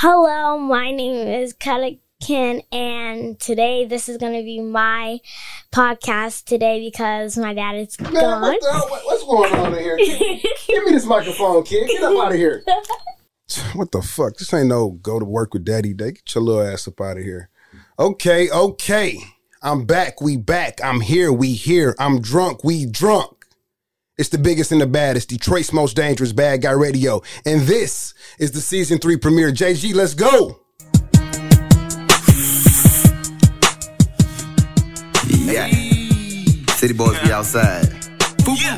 Hello, my name is Katakin, and today this is going to be my podcast today because my dad is Man, gone. what the hell? What's going on in here? Give, give me this microphone, kid. Get up out of here. What the fuck? This ain't no go to work with daddy day. Get your little ass up out of here. Okay, okay. I'm back. We back. I'm here. We here. I'm drunk. We drunk. It's the biggest and the baddest, Detroit's most dangerous bad guy radio. And this is the season three premiere. JG, let's go. Yeah. City boys be outside. Yeah.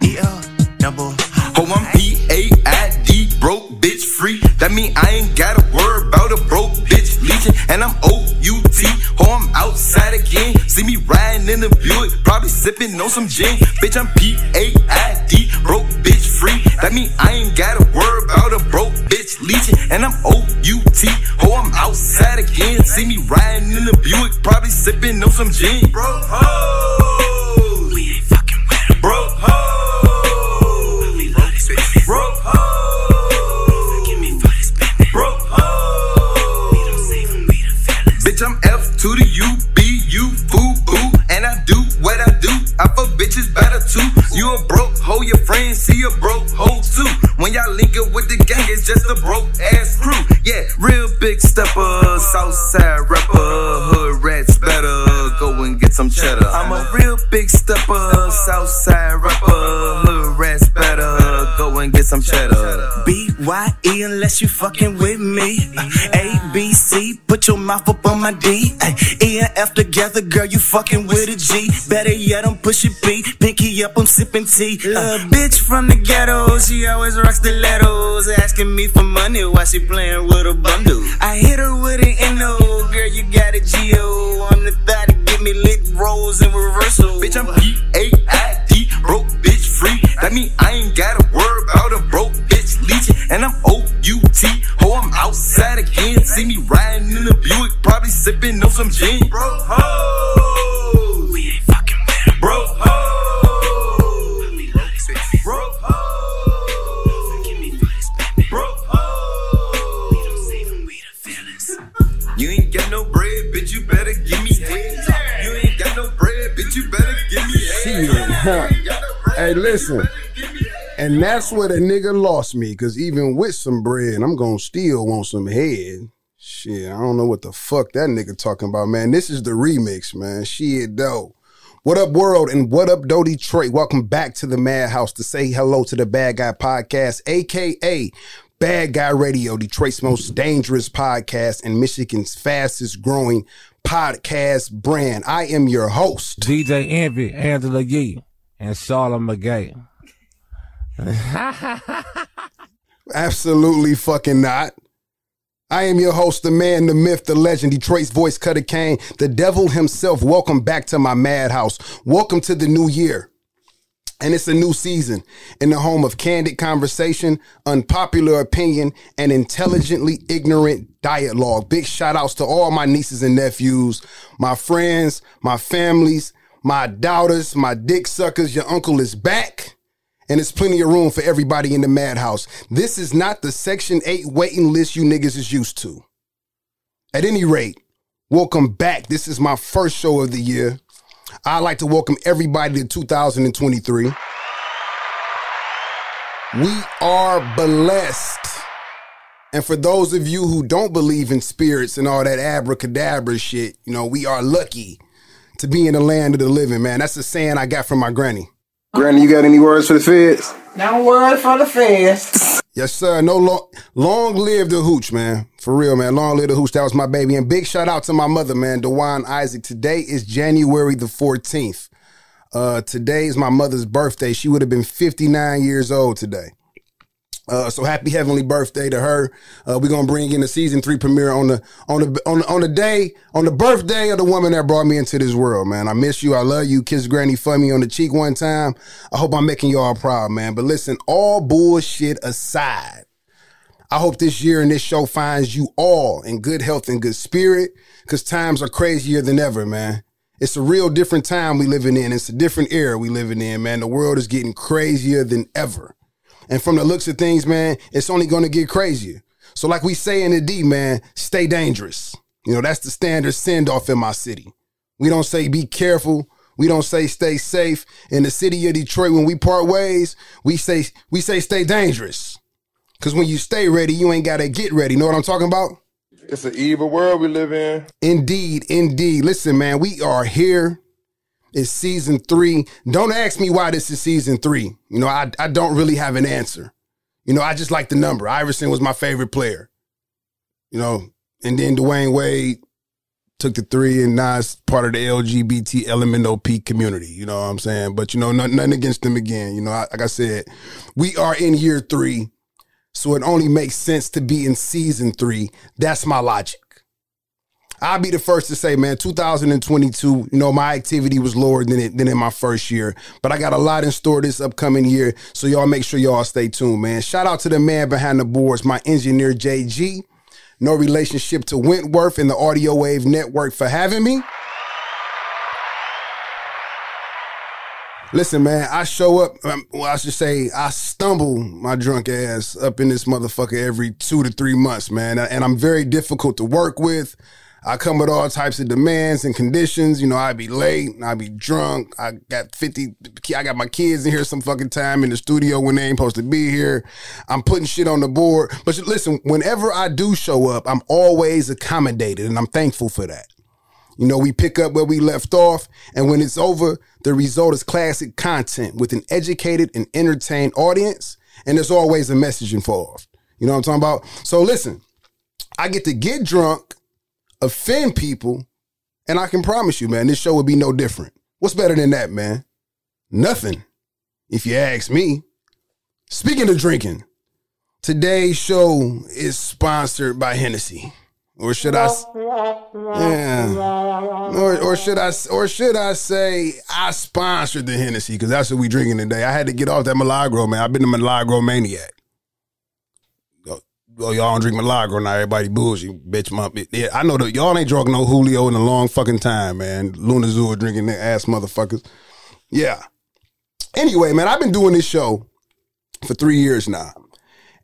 Yeah. Number. Oh, I'm P-A-I-D, broke bitch free. That mean I ain't gotta worry about a broke bitch leeching. And I'm O-U-T, oh, I'm outside again. See me riding in the Buick, probably sipping on some gin. Bitch, I'm P-A-I-D, broke bitch free. That mean I ain't gotta worry about a broke bitch leeching. And I'm O-U-T, oh, I'm outside again. See me riding in the Buick, probably sipping on some gin. Broke hoes. We ain't fucking with 'em. Broke hoes. I. Fuck bitches better too. You a broke hoe, your friends see a broke hoe too. When y'all link up with the gang, it's just a broke ass crew. Yeah, real big stepper, Southside rapper, hood rats better. Go and get some cheddar. I'm a real big stepper, Southside rapper, hood rats better. And get some cheddar. B-Y-E unless you fucking with me. Uh, A, B, C, put your mouth up on my D. E and F together, girl, you fucking with a G. Better yet, I'm pushing B. Pinky up, I'm sipping tea. Uh, bitch from the ghetto, she always rocks the stilettos. Asking me for money while she playing with a bundle. I hit her with an NO, girl, you got a G-O. I'm the thought me lit rolls in reversal. Bitch, I'm P-A-I-D, broke bitch free. That mean I ain't gotta worry about a broke bitch leeching. And I'm O-U-T, oh, I'm outside again. See me riding in the Buick, probably sipping on some gin. Broke hoes. We ain't fucking with 'em. Broke listen. And that's where the nigga lost me, cause even with some bread, I'm gonna still want some head. Shit, I don't know what the fuck that nigga talking about, man. This is the remix, man. Shit, though. What up, world, and what up, Doe Detroit? Welcome back to the Madhouse to say hello to the Bad Guy Podcast, aka Bad Guy Radio, Detroit's most dangerous podcast and Michigan's fastest growing podcast brand. I am your host. DJ Envy, Angela Yee, and Charlotte McGay. Absolutely fucking not. I am your host, the man, the myth, the legend, Detroit's voice, Cutter Kane, the devil himself. Welcome back to my madhouse. Welcome to the new year. And it's a new season in the home of candid conversation, unpopular opinion, and intelligently ignorant dialogue. Big shout outs to all my nieces and nephews, my friends, my families, my daughters, my dick suckers. Your uncle is back and there's plenty of room for everybody in the madhouse. This is not the Section 8 waiting list you niggas is used to. At any rate, welcome back. This is my first show of the year. I'd like to welcome everybody to 2023. We are blessed. And for those of you who don't believe in spirits and all that abracadabra shit, you know, we are lucky to be in the land of the living, man. That's the saying I got from my granny. Granny, you got any words for the feds? No word for the feds. Yes, sir. No long, long live the hooch, man. For real, man. Long live the hooch. That was my baby. And big shout out to my mother, man, Dewan Isaac. Today is January the 14th. Uh, today is my mother's birthday. She would have been 59 years old today. Uh, so happy heavenly birthday to her. Uh, we're gonna bring in the season three premiere on the on the on the, on the day on the birthday of the woman that brought me into this world, man. I miss you. I love you. Kiss Granny for on the cheek one time. I hope I'm making y'all proud, man. But listen, all bullshit aside, I hope this year and this show finds you all in good health and good spirit, because times are crazier than ever, man. It's a real different time we living in. It's a different era we living in, man. The world is getting crazier than ever. And from the looks of things, man, it's only going to get crazier. So, like we say in the D, man, stay dangerous. You know, that's the standard send off in my city. We don't say be careful. We don't say stay safe. In the city of Detroit, when we part ways, we say we say stay dangerous. Cause when you stay ready, you ain't gotta get ready. Know what I'm talking about? It's an evil world we live in. Indeed, indeed. Listen, man, we are here. It's season three. Don't ask me why this is season three. You know, I, I don't really have an answer. You know, I just like the number. Iverson was my favorite player. You know, and then Dwyane Wade took the three, and now it's part of the LGBT element LMNOP community. You know what I'm saying? But you know, nothing, nothing against them again. You know, like I said, we are in year three, so it only makes sense to be in season three. That's my logic. I'll be the first to say, man, 2022, you know, my activity was lower than it than in my first year. But I got a lot in store this upcoming year. So y'all make sure y'all stay tuned, man. Shout out to the man behind the boards, my engineer JG. No relationship to Wentworth and the Audio Wave Network for having me. Listen, man, I show up. Um, well, I should say, I stumble my drunk ass up in this motherfucker every two to three months, man. And I'm very difficult to work with. I come with all types of demands and conditions. You know, I'd be late, I'd be drunk. I got 50, I got my kids in here some fucking time in the studio when they ain't supposed to be here. I'm putting shit on the board. But listen, whenever I do show up, I'm always accommodated and I'm thankful for that. You know, we pick up where we left off, and when it's over, the result is classic content with an educated and entertained audience, and there's always a message involved. You know what I'm talking about? So listen, I get to get drunk offend people, and I can promise you, man, this show would be no different. What's better than that, man? Nothing, if you ask me. Speaking of drinking, today's show is sponsored by Hennessy. Or should I Yeah. Or, or should I or should I say I sponsored the Hennessy because that's what we drinking today. I had to get off that Milagro, man. I've been a Milagro maniac oh, y'all don't drink Milagro now. Everybody bullshit, bitch. My, yeah, I know that y'all ain't drunk no Julio in a long fucking time, man. Luna drinking their ass motherfuckers. Yeah. Anyway, man, I've been doing this show for three years now.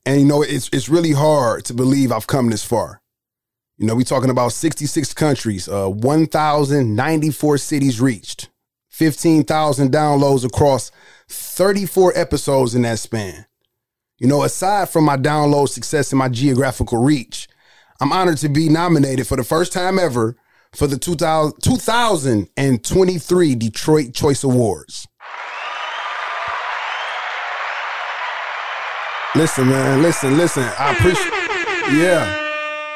And you know, it's it's really hard to believe I've come this far. You know, we talking about 66 countries, uh, 1,094 cities reached, 15,000 downloads across 34 episodes in that span. You know, aside from my download success and my geographical reach, I'm honored to be nominated for the first time ever for the 2000, 2023 Detroit Choice Awards. Listen, man, listen, listen. I appreciate Yeah.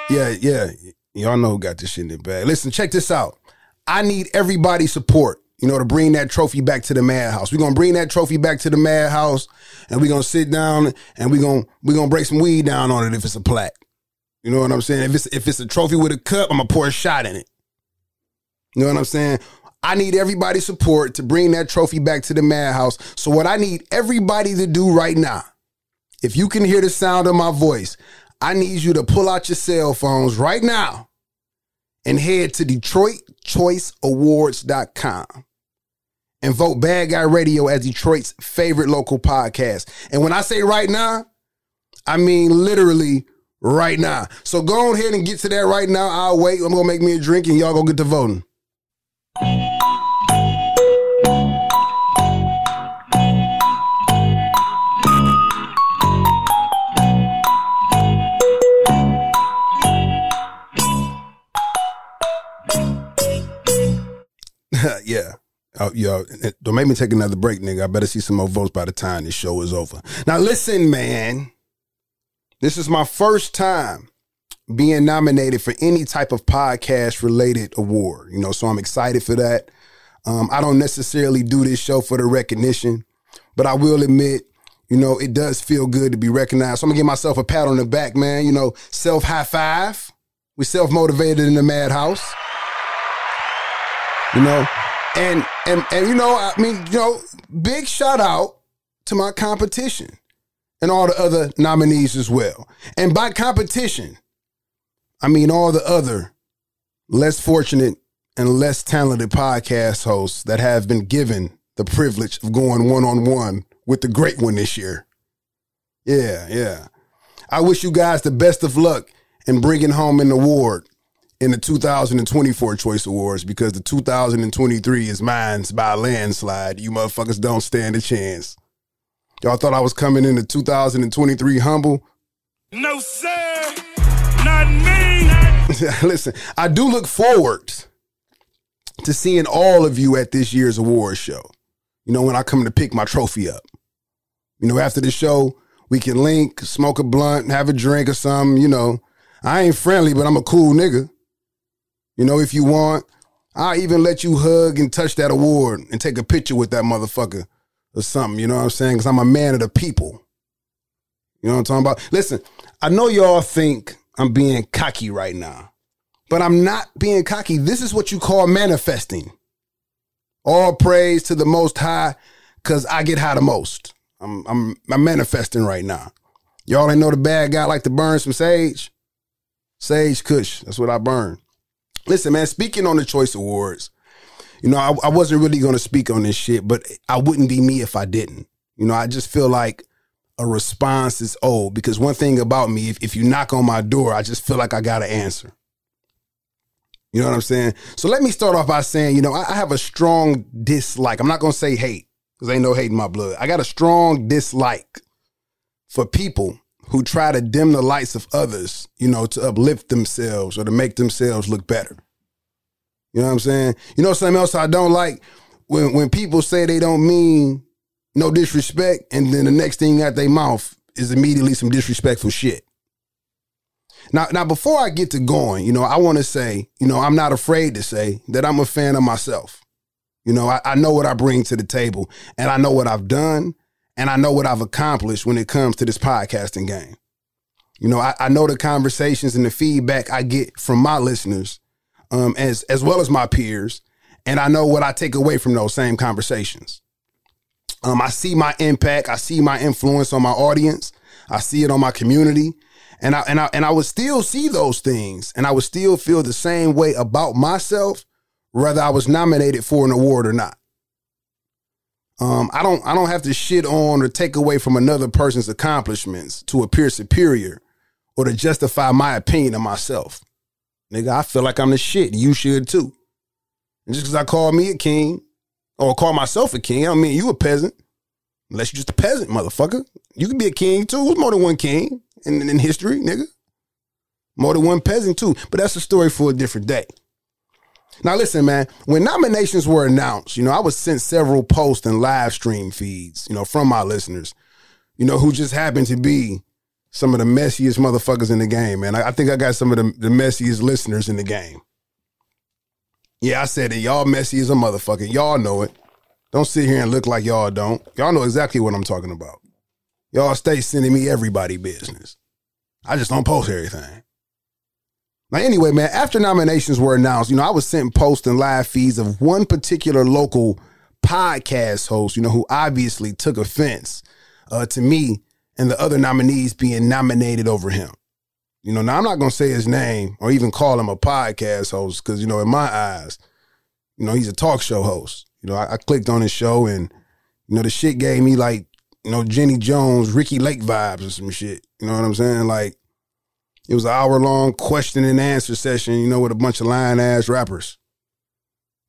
Yeah, yeah. Y'all know who got this shit in the bag. Listen, check this out. I need everybody's support you know, to bring that trophy back to the madhouse. We're gonna bring that trophy back to the madhouse and we're gonna sit down and we're gonna we're gonna break some weed down on it if it's a plaque. You know what I'm saying? If it's if it's a trophy with a cup, I'm gonna pour a shot in it. You know what I'm saying? I need everybody's support to bring that trophy back to the madhouse. So what I need everybody to do right now, if you can hear the sound of my voice, I need you to pull out your cell phones right now and head to DetroitChoiceAwards.com and vote Bad Guy Radio as Detroit's favorite local podcast. And when I say right now, I mean literally right now. So go ahead and get to that right now. I'll wait. I'm gonna make me a drink and y'all go get to voting. yeah. Oh, yo, don't make me take another break, nigga. I better see some more votes by the time this show is over. Now, listen, man. This is my first time being nominated for any type of podcast related award. You know, so I'm excited for that. Um, I don't necessarily do this show for the recognition, but I will admit, you know, it does feel good to be recognized. So I'm gonna give myself a pat on the back, man. You know, self high five. We self motivated in the madhouse. You know, and and and you know, I mean, you know, big shout out to my competition and all the other nominees as well. And by competition, I mean all the other less fortunate and less talented podcast hosts that have been given the privilege of going one on one with the great one this year. Yeah, yeah. I wish you guys the best of luck in bringing home an award in the 2024 Choice Awards because the 2023 is mine's by a landslide. You motherfuckers don't stand a chance. Y'all thought I was coming into 2023 humble? No, sir. Not me. Listen, I do look forward to seeing all of you at this year's awards show. You know, when I come to pick my trophy up. You know, after the show, we can link, smoke a blunt, have a drink or something. You know, I ain't friendly, but I'm a cool nigga. You know, if you want, I'll even let you hug and touch that award and take a picture with that motherfucker or something. You know what I'm saying? Because I'm a man of the people. You know what I'm talking about? Listen, I know y'all think I'm being cocky right now, but I'm not being cocky. This is what you call manifesting. All praise to the Most High, cause I get high the most. I'm I'm I'm manifesting right now. Y'all ain't know the bad guy like to burn some sage. Sage Kush. That's what I burn. Listen, man. Speaking on the Choice Awards, you know, I, I wasn't really gonna speak on this shit, but I wouldn't be me if I didn't. You know, I just feel like a response is owed because one thing about me, if, if you knock on my door, I just feel like I got to answer. You know what I'm saying? So let me start off by saying, you know, I, I have a strong dislike. I'm not going to say hate because ain't no hate in my blood. I got a strong dislike for people who try to dim the lights of others, you know, to uplift themselves or to make themselves look better. You know what I'm saying? You know something else I don't like? When when people say they don't mean no disrespect, and then the next thing out their mouth is immediately some disrespectful shit. Now, now before I get to going, you know, I want to say, you know, I'm not afraid to say that I'm a fan of myself. You know, I, I know what I bring to the table, and I know what I've done, and I know what I've accomplished when it comes to this podcasting game. You know, I, I know the conversations and the feedback I get from my listeners, um, as as well as my peers, and I know what I take away from those same conversations. Um, I see my impact. I see my influence on my audience. I see it on my community. And I and I and I would still see those things and I would still feel the same way about myself, whether I was nominated for an award or not. Um, I don't I don't have to shit on or take away from another person's accomplishments to appear superior or to justify my opinion of myself. Nigga, I feel like I'm the shit. You should too. And just because I call me a king or call myself a king. I don't mean you a peasant. Unless you're just a peasant, motherfucker. You can be a king too. There's more than one king in, in history, nigga. More than one peasant too. But that's a story for a different day. Now listen, man, when nominations were announced, you know, I was sent several posts and live stream feeds, you know, from my listeners, you know, who just happened to be some of the messiest motherfuckers in the game, man. I, I think I got some of the, the messiest listeners in the game. Yeah, I said it. Y'all messy as a motherfucker. Y'all know it. Don't sit here and look like y'all don't. Y'all know exactly what I'm talking about. Y'all stay sending me everybody business. I just don't post everything. Now, anyway, man, after nominations were announced, you know, I was sent posts and live feeds of one particular local podcast host, you know, who obviously took offense uh, to me and the other nominees being nominated over him. You know, now I'm not gonna say his name or even call him a podcast host because you know, in my eyes, you know, he's a talk show host. You know, I, I, clicked on his show and you know the shit gave me like you know Jenny Jones, Ricki Lake vibes or some shit. You know what I'm saying? Like it was an hour long question and answer session. You know, with a bunch of lying ass rappers.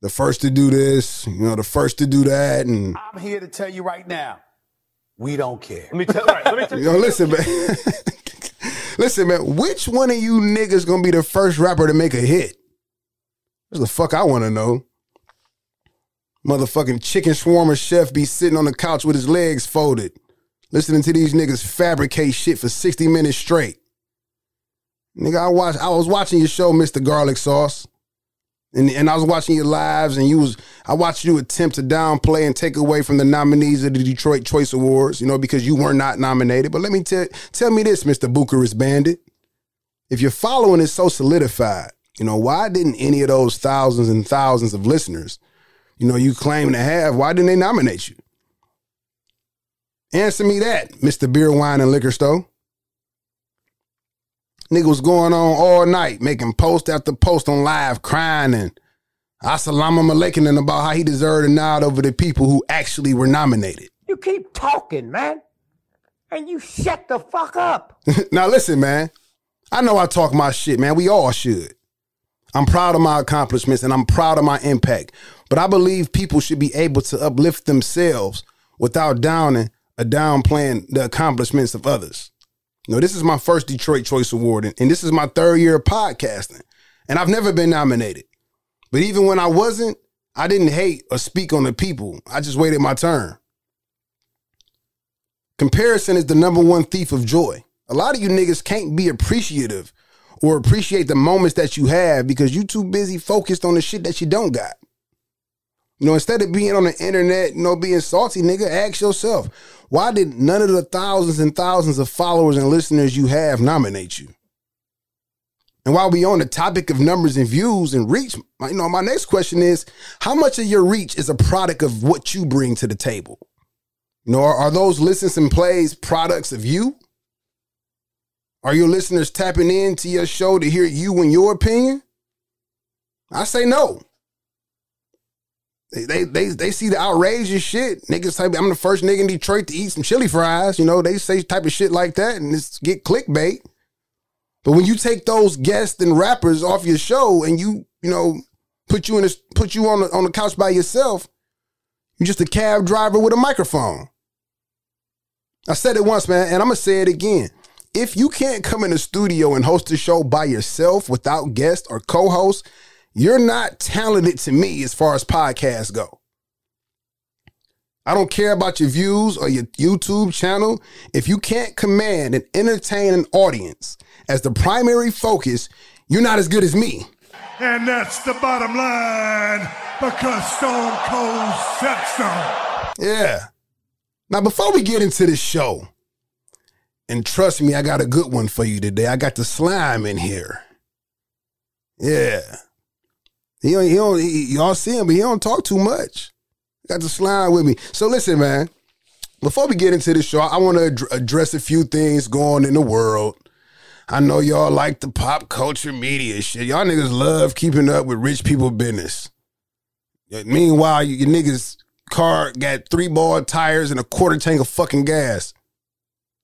The first to do this, you know, the first to do that, and I'm here to tell you right now, we don't care. Let me tell, right, let me tell you. Know, listen, man. Listen, man, which one of you niggas gonna be the first rapper to make a hit? That's the fuck I wanna know. Motherfucking chicken shawarma chef be sitting on the couch with his legs folded, listening to these niggas fabricate shit for 60 minutes straight. Nigga, I watch I was watching your show, Mr. Garlic Sauce. And, and I was watching your lives, and you was I watched you attempt to downplay and take away from the nominees of the Detroit Choice Awards, you know, because you were not nominated. But let me tell tell me this, Mr. Bucharest Bandit. If your following is so solidified, you know, why didn't any of those thousands and thousands of listeners, you know, you claim to have, why didn't they nominate you? Answer me that, Mr. Beer, Wine, and Liquor Store. Nigga was going on all night, making post after post on live, crying and assalamu alaikum about how he deserved a nod over the people who actually were nominated. You keep talking, man. And you shut the fuck up. now listen, man. I know I talk my shit, man. We all should. I'm proud of my accomplishments and I'm proud of my impact. But I believe people should be able to uplift themselves without downing or downplaying the accomplishments of others. Know, this is my first Detroit Choice Award, and, and this is my third year of podcasting. And I've never been nominated. But even when I wasn't, I didn't hate or speak on the people. I just waited my turn. Comparison is the number one thief of joy. A lot of you niggas can't be appreciative or appreciate the moments that you have because you too busy focused on the shit that you don't got. You know, instead of being on the internet, you know, being salty, nigga, ask yourself, why did none of the thousands and thousands of followers and listeners you have nominate you? And while we on the topic of numbers and views and reach, you know, my next question is, how much of your reach is a product of what you bring to the table? You know, are, are those listens and plays products of you? Are your listeners tapping into your show to hear you and your opinion? I say no. They, they they see the outrageous shit. Niggas type, I'm the first nigga in Detroit to eat some chili fries. You know, they say type of shit like that and it's get clickbait. But when you take those guests and rappers off your show and you, you know, put you in put you on the, on the couch by yourself, you're just a cab driver with a microphone. I said it once, man, and I'm gonna say it again. If you can't come in the studio and host a show by yourself without guests or co-host, you're not talented to me as far as podcasts go. I don't care about your views or your YouTube channel. If you can't command and entertain an audience as the primary focus, you're not as good as me. And that's the bottom line because Stone Cold said so. Yeah. Now, before we get into this show, and trust me, I got a good one for you today. I got the slime in here. Yeah. He don't, he don't, he, y'all see him, but he don't talk too much. Got to slide with me. So listen, man. Before we get into the show, I want to ad- address a few things going in the world. I know y'all like the pop culture media shit. Y'all niggas love keeping up with rich people business. Meanwhile, you, your niggas car got three ball tires and a quarter tank of fucking gas.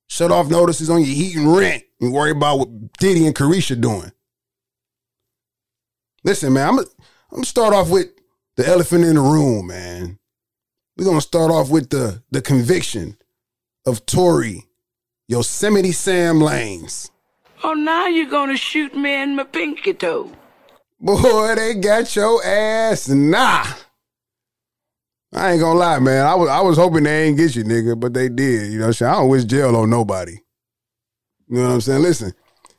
Shut off notices on your heat and rent and worry about what Diddy and Caresha doing. Listen, man, I'm gonna I'm gonna start off with the elephant in the room, man. We're gonna start off with the the conviction of Tory Yosemite Sam Lanez. Oh, now you're gonna shoot me in my pinky toe. Boy, they got your ass nah. I ain't gonna lie, man. I was I was hoping they ain't get you, nigga, but they did. You know what I'm saying? I don't wish jail on nobody. You know what I'm saying? Listen,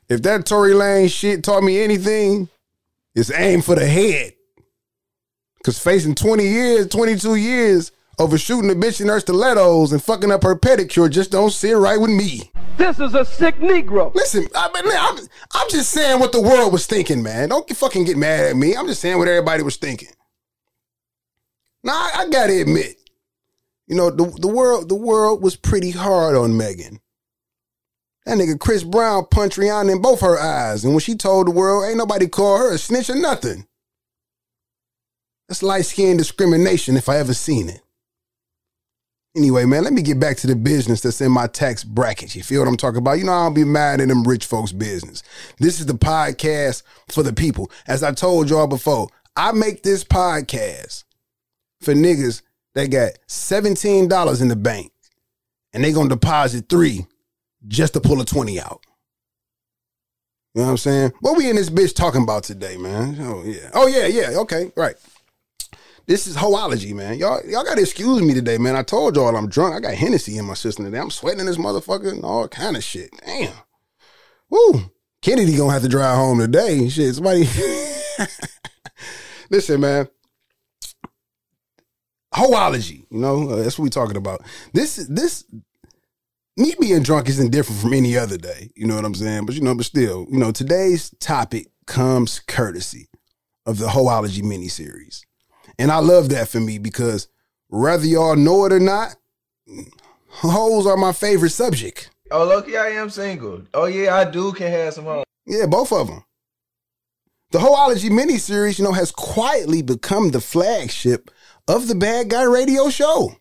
if that Tory Lane shit taught me anything, it's aim for the head. Cause facing 20 years, 22 years over shooting a bitch in her stilettos and fucking up her pedicure just don't sit right with me. This is a sick Negro. Listen, I mean, I'm, I'm just saying what the world was thinking, man. Don't fucking get mad at me. I'm just saying what everybody was thinking. Now, I, I gotta admit, you know, the, the world the world was pretty hard on Megan. That nigga Chris Brown punched Rihanna in both her eyes, and when she told the world, ain't nobody call her a snitch or nothing. That's light skin discrimination if I ever seen it. Anyway, man, let me get back to the business that's in my tax bracket. You feel what I'm talking about? You know, I don't be mad at them rich folks' business. This is the podcast for the people. As I told y'all before, I make this podcast for niggas that got $17 in the bank and they gonna deposit three just to pull a 20 out. You know what I'm saying? What we in this bitch talking about today, man? Oh yeah. Oh yeah, yeah. Okay, right. This is hoology, man. Y'all, y'all gotta excuse me today, man. I told y'all I'm drunk. I got Hennessy in my system today. I'm sweating in this motherfucker and all kind of shit. Damn. Woo. Kennedy gonna have to drive home today. Shit, somebody. Listen, man. Hoology, you know, uh, that's what we talking about. This, is this, me being drunk isn't different from any other day. You know what I'm saying? But you know, but still, you know, today's topic comes courtesy of the Hoology miniseries. And I love that for me because whether y'all know it or not, hoes are my favorite subject. Oh, lucky I am single. Oh yeah, I do can have some hoes. Yeah, both of them. The Hoology miniseries, you know, has quietly become the flagship of the Bad Guy Radio Show.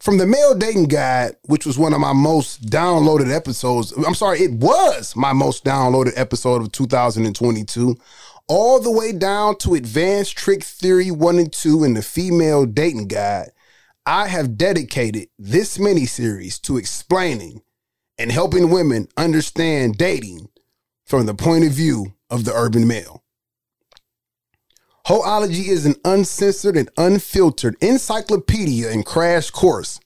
From the male dating guide, which was one of my most downloaded episodes, I'm sorry, it was my most downloaded episode of 2022, all the way down to Advanced Trick Theory 1 and 2 in the female dating guide, I have dedicated this mini series to explaining and helping women understand dating from the point of view of the urban male. Hoology is an uncensored and unfiltered encyclopedia and crash course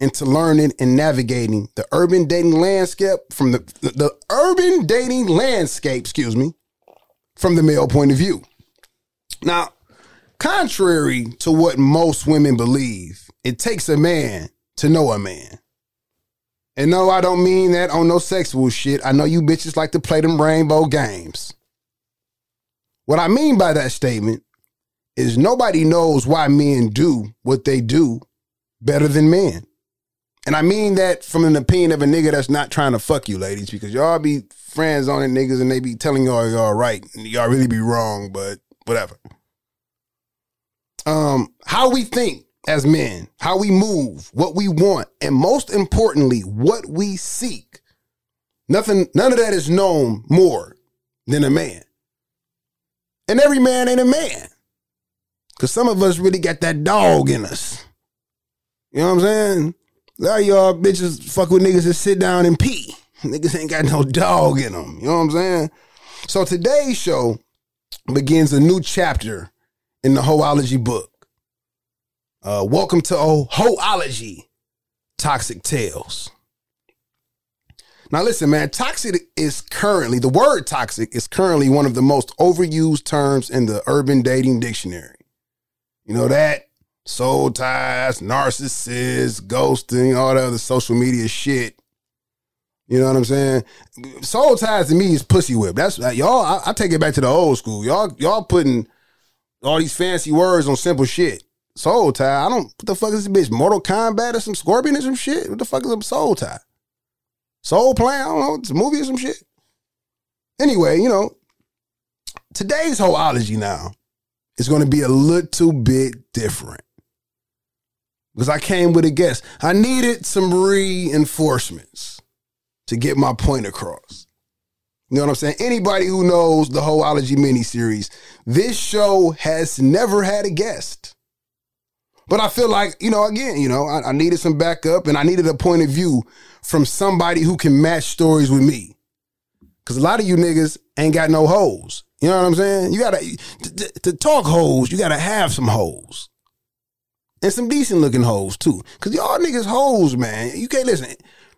into learning and navigating the urban dating landscape from the, the, the urban dating landscape, excuse me, from the male point of view. Now, contrary to what most women believe, it takes a man to know a man. And no, I don't mean that on no sexual shit. I know you bitches like to play them rainbow games. What I mean by that statement is nobody knows why men do what they do better than men. And I mean that from an opinion of a nigga that's not trying to fuck you, ladies, because y'all be friends on it niggas and they be telling y'all y'all right. And y'all really be wrong, but whatever. Um, how we think as men, how we move, what we want, and most importantly, what we seek. Nothing, none of that is known more than a man. And every man ain't a man. Cause some of us really got that dog in us. You know what I'm saying? A lot of y'all bitches fuck with niggas that sit down and pee. Niggas ain't got no dog in them. You know what I'm saying? So today's show begins a new chapter in the Hoology book. Uh, welcome to oh, Hoology Toxic Tales. Now, listen, man, toxic is currently, the word toxic is currently one of the most overused terms in the urban dating dictionary. You know that? Soul ties, narcissists, ghosting, all the other social media shit. You know what I'm saying? Soul ties to me is pussy whip. That's uh, y'all. I, I take it back to the old school. Y'all, y'all putting all these fancy words on simple shit. Soul tie. I don't. What the fuck is this bitch? Mortal Kombat or some Scorpion or some shit? What the fuck is a soul tie? Soul Plane? I don't know. It's a movie or some shit. Anyway, you know, today's Hoology now is going to be a little bit different because I came with a guest. I needed some reinforcements to get my point across. You know what I'm saying? Anybody who knows the Hoology miniseries, this show has never had a guest. But I feel like, you know, again, you know, I, I, needed some backup and I needed a point of view from somebody who can match stories with me. Cause a lot of you niggas ain't got no hoes. You know what I'm saying? You gotta, to, to talk hoes, you gotta have some hoes. And some decent looking hoes too. Cause y'all niggas hoes, man. You can't listen.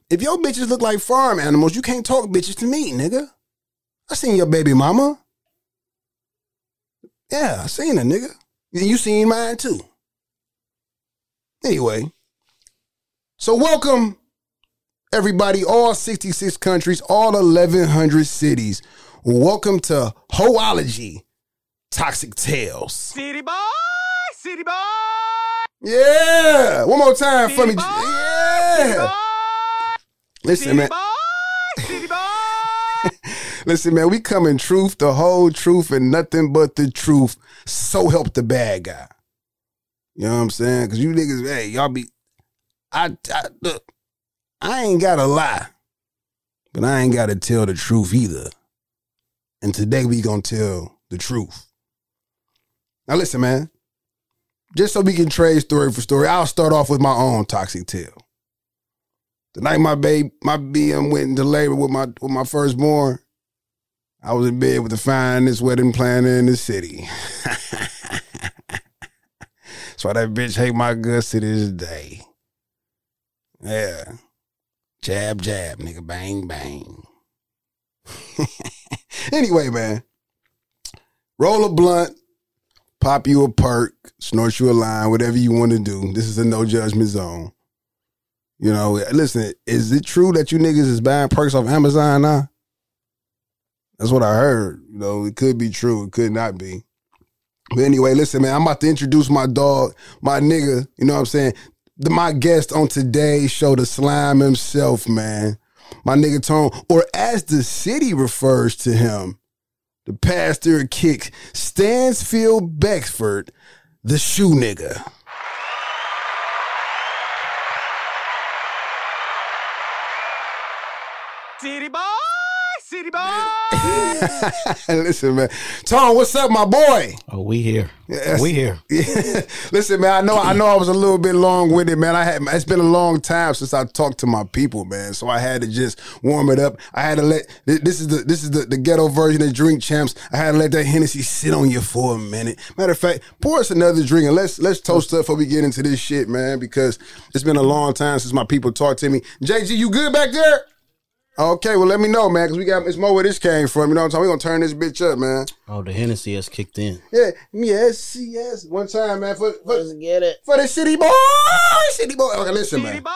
If your bitches look like farm animals, you can't talk bitches to me, nigga. I seen your baby mama. Yeah, I seen her, nigga. You seen mine too. Anyway, so welcome everybody, all 66 countries, all 1,100 cities. Welcome to Hoology Toxic Tales. City boy, city boy. Yeah, one more time city for me. Boy, yeah. Listen, city man. Boy, city boy. Listen, man, we come in truth, the whole truth, and nothing but the truth. So help the bad guy. You know what I'm saying? Because you niggas, hey, y'all be. I, I look. I ain't gotta lie, but I ain't gotta tell the truth either. And today we gonna tell the truth. Now listen, man. Just so we can trade story for story, I'll start off with my own toxic tale. The night my babe, my BM went into labor with my with my firstborn, I was in bed with the finest wedding planner in the city. That's why that bitch hate my guts to this day. Yeah. Jab, jab, nigga, bang, bang. anyway, man. Roll a blunt, pop you a perk, snort you a line, whatever you want to do. This is a no judgment zone. You know, listen, is it true that you niggas is buying perks off Amazon now? That's what I heard. You know, it could be true, it could not be. But anyway, listen, man, I'm about to introduce my dog, my nigga, you know what I'm saying? The, my guest on today's show, the slime himself, man. My nigga Tone, or as the city refers to him, the pastor of kicks, Stansfield Bexford, the shoe nigga. City boy, city boy. Listen, man. Tom, what's up, my boy? Oh, we here. Yes. We here. Yeah. Listen, man. I know. I know. I was a little bit long with it, man. I had. It's been a long time since I talked to my people, man. So I had to just warm it up. I had to let. This is the. This is the, the ghetto version of Drink Champs. I had to let that Hennessy sit on you for a minute. Matter of fact, pour us another drink and let's let's toast up before we get into this shit, man. Because it's been a long time since my people talked to me. JG, you good back there? Okay, well let me know, man, because we got it's more where this came from. You know what I'm talking? We gonna turn this bitch up, man. Oh, the Hennessy has kicked in. Yeah, yes, yes. One time, man, for, for Let's get it. for the city boy, city boy. Okay, listen, City man. City boy,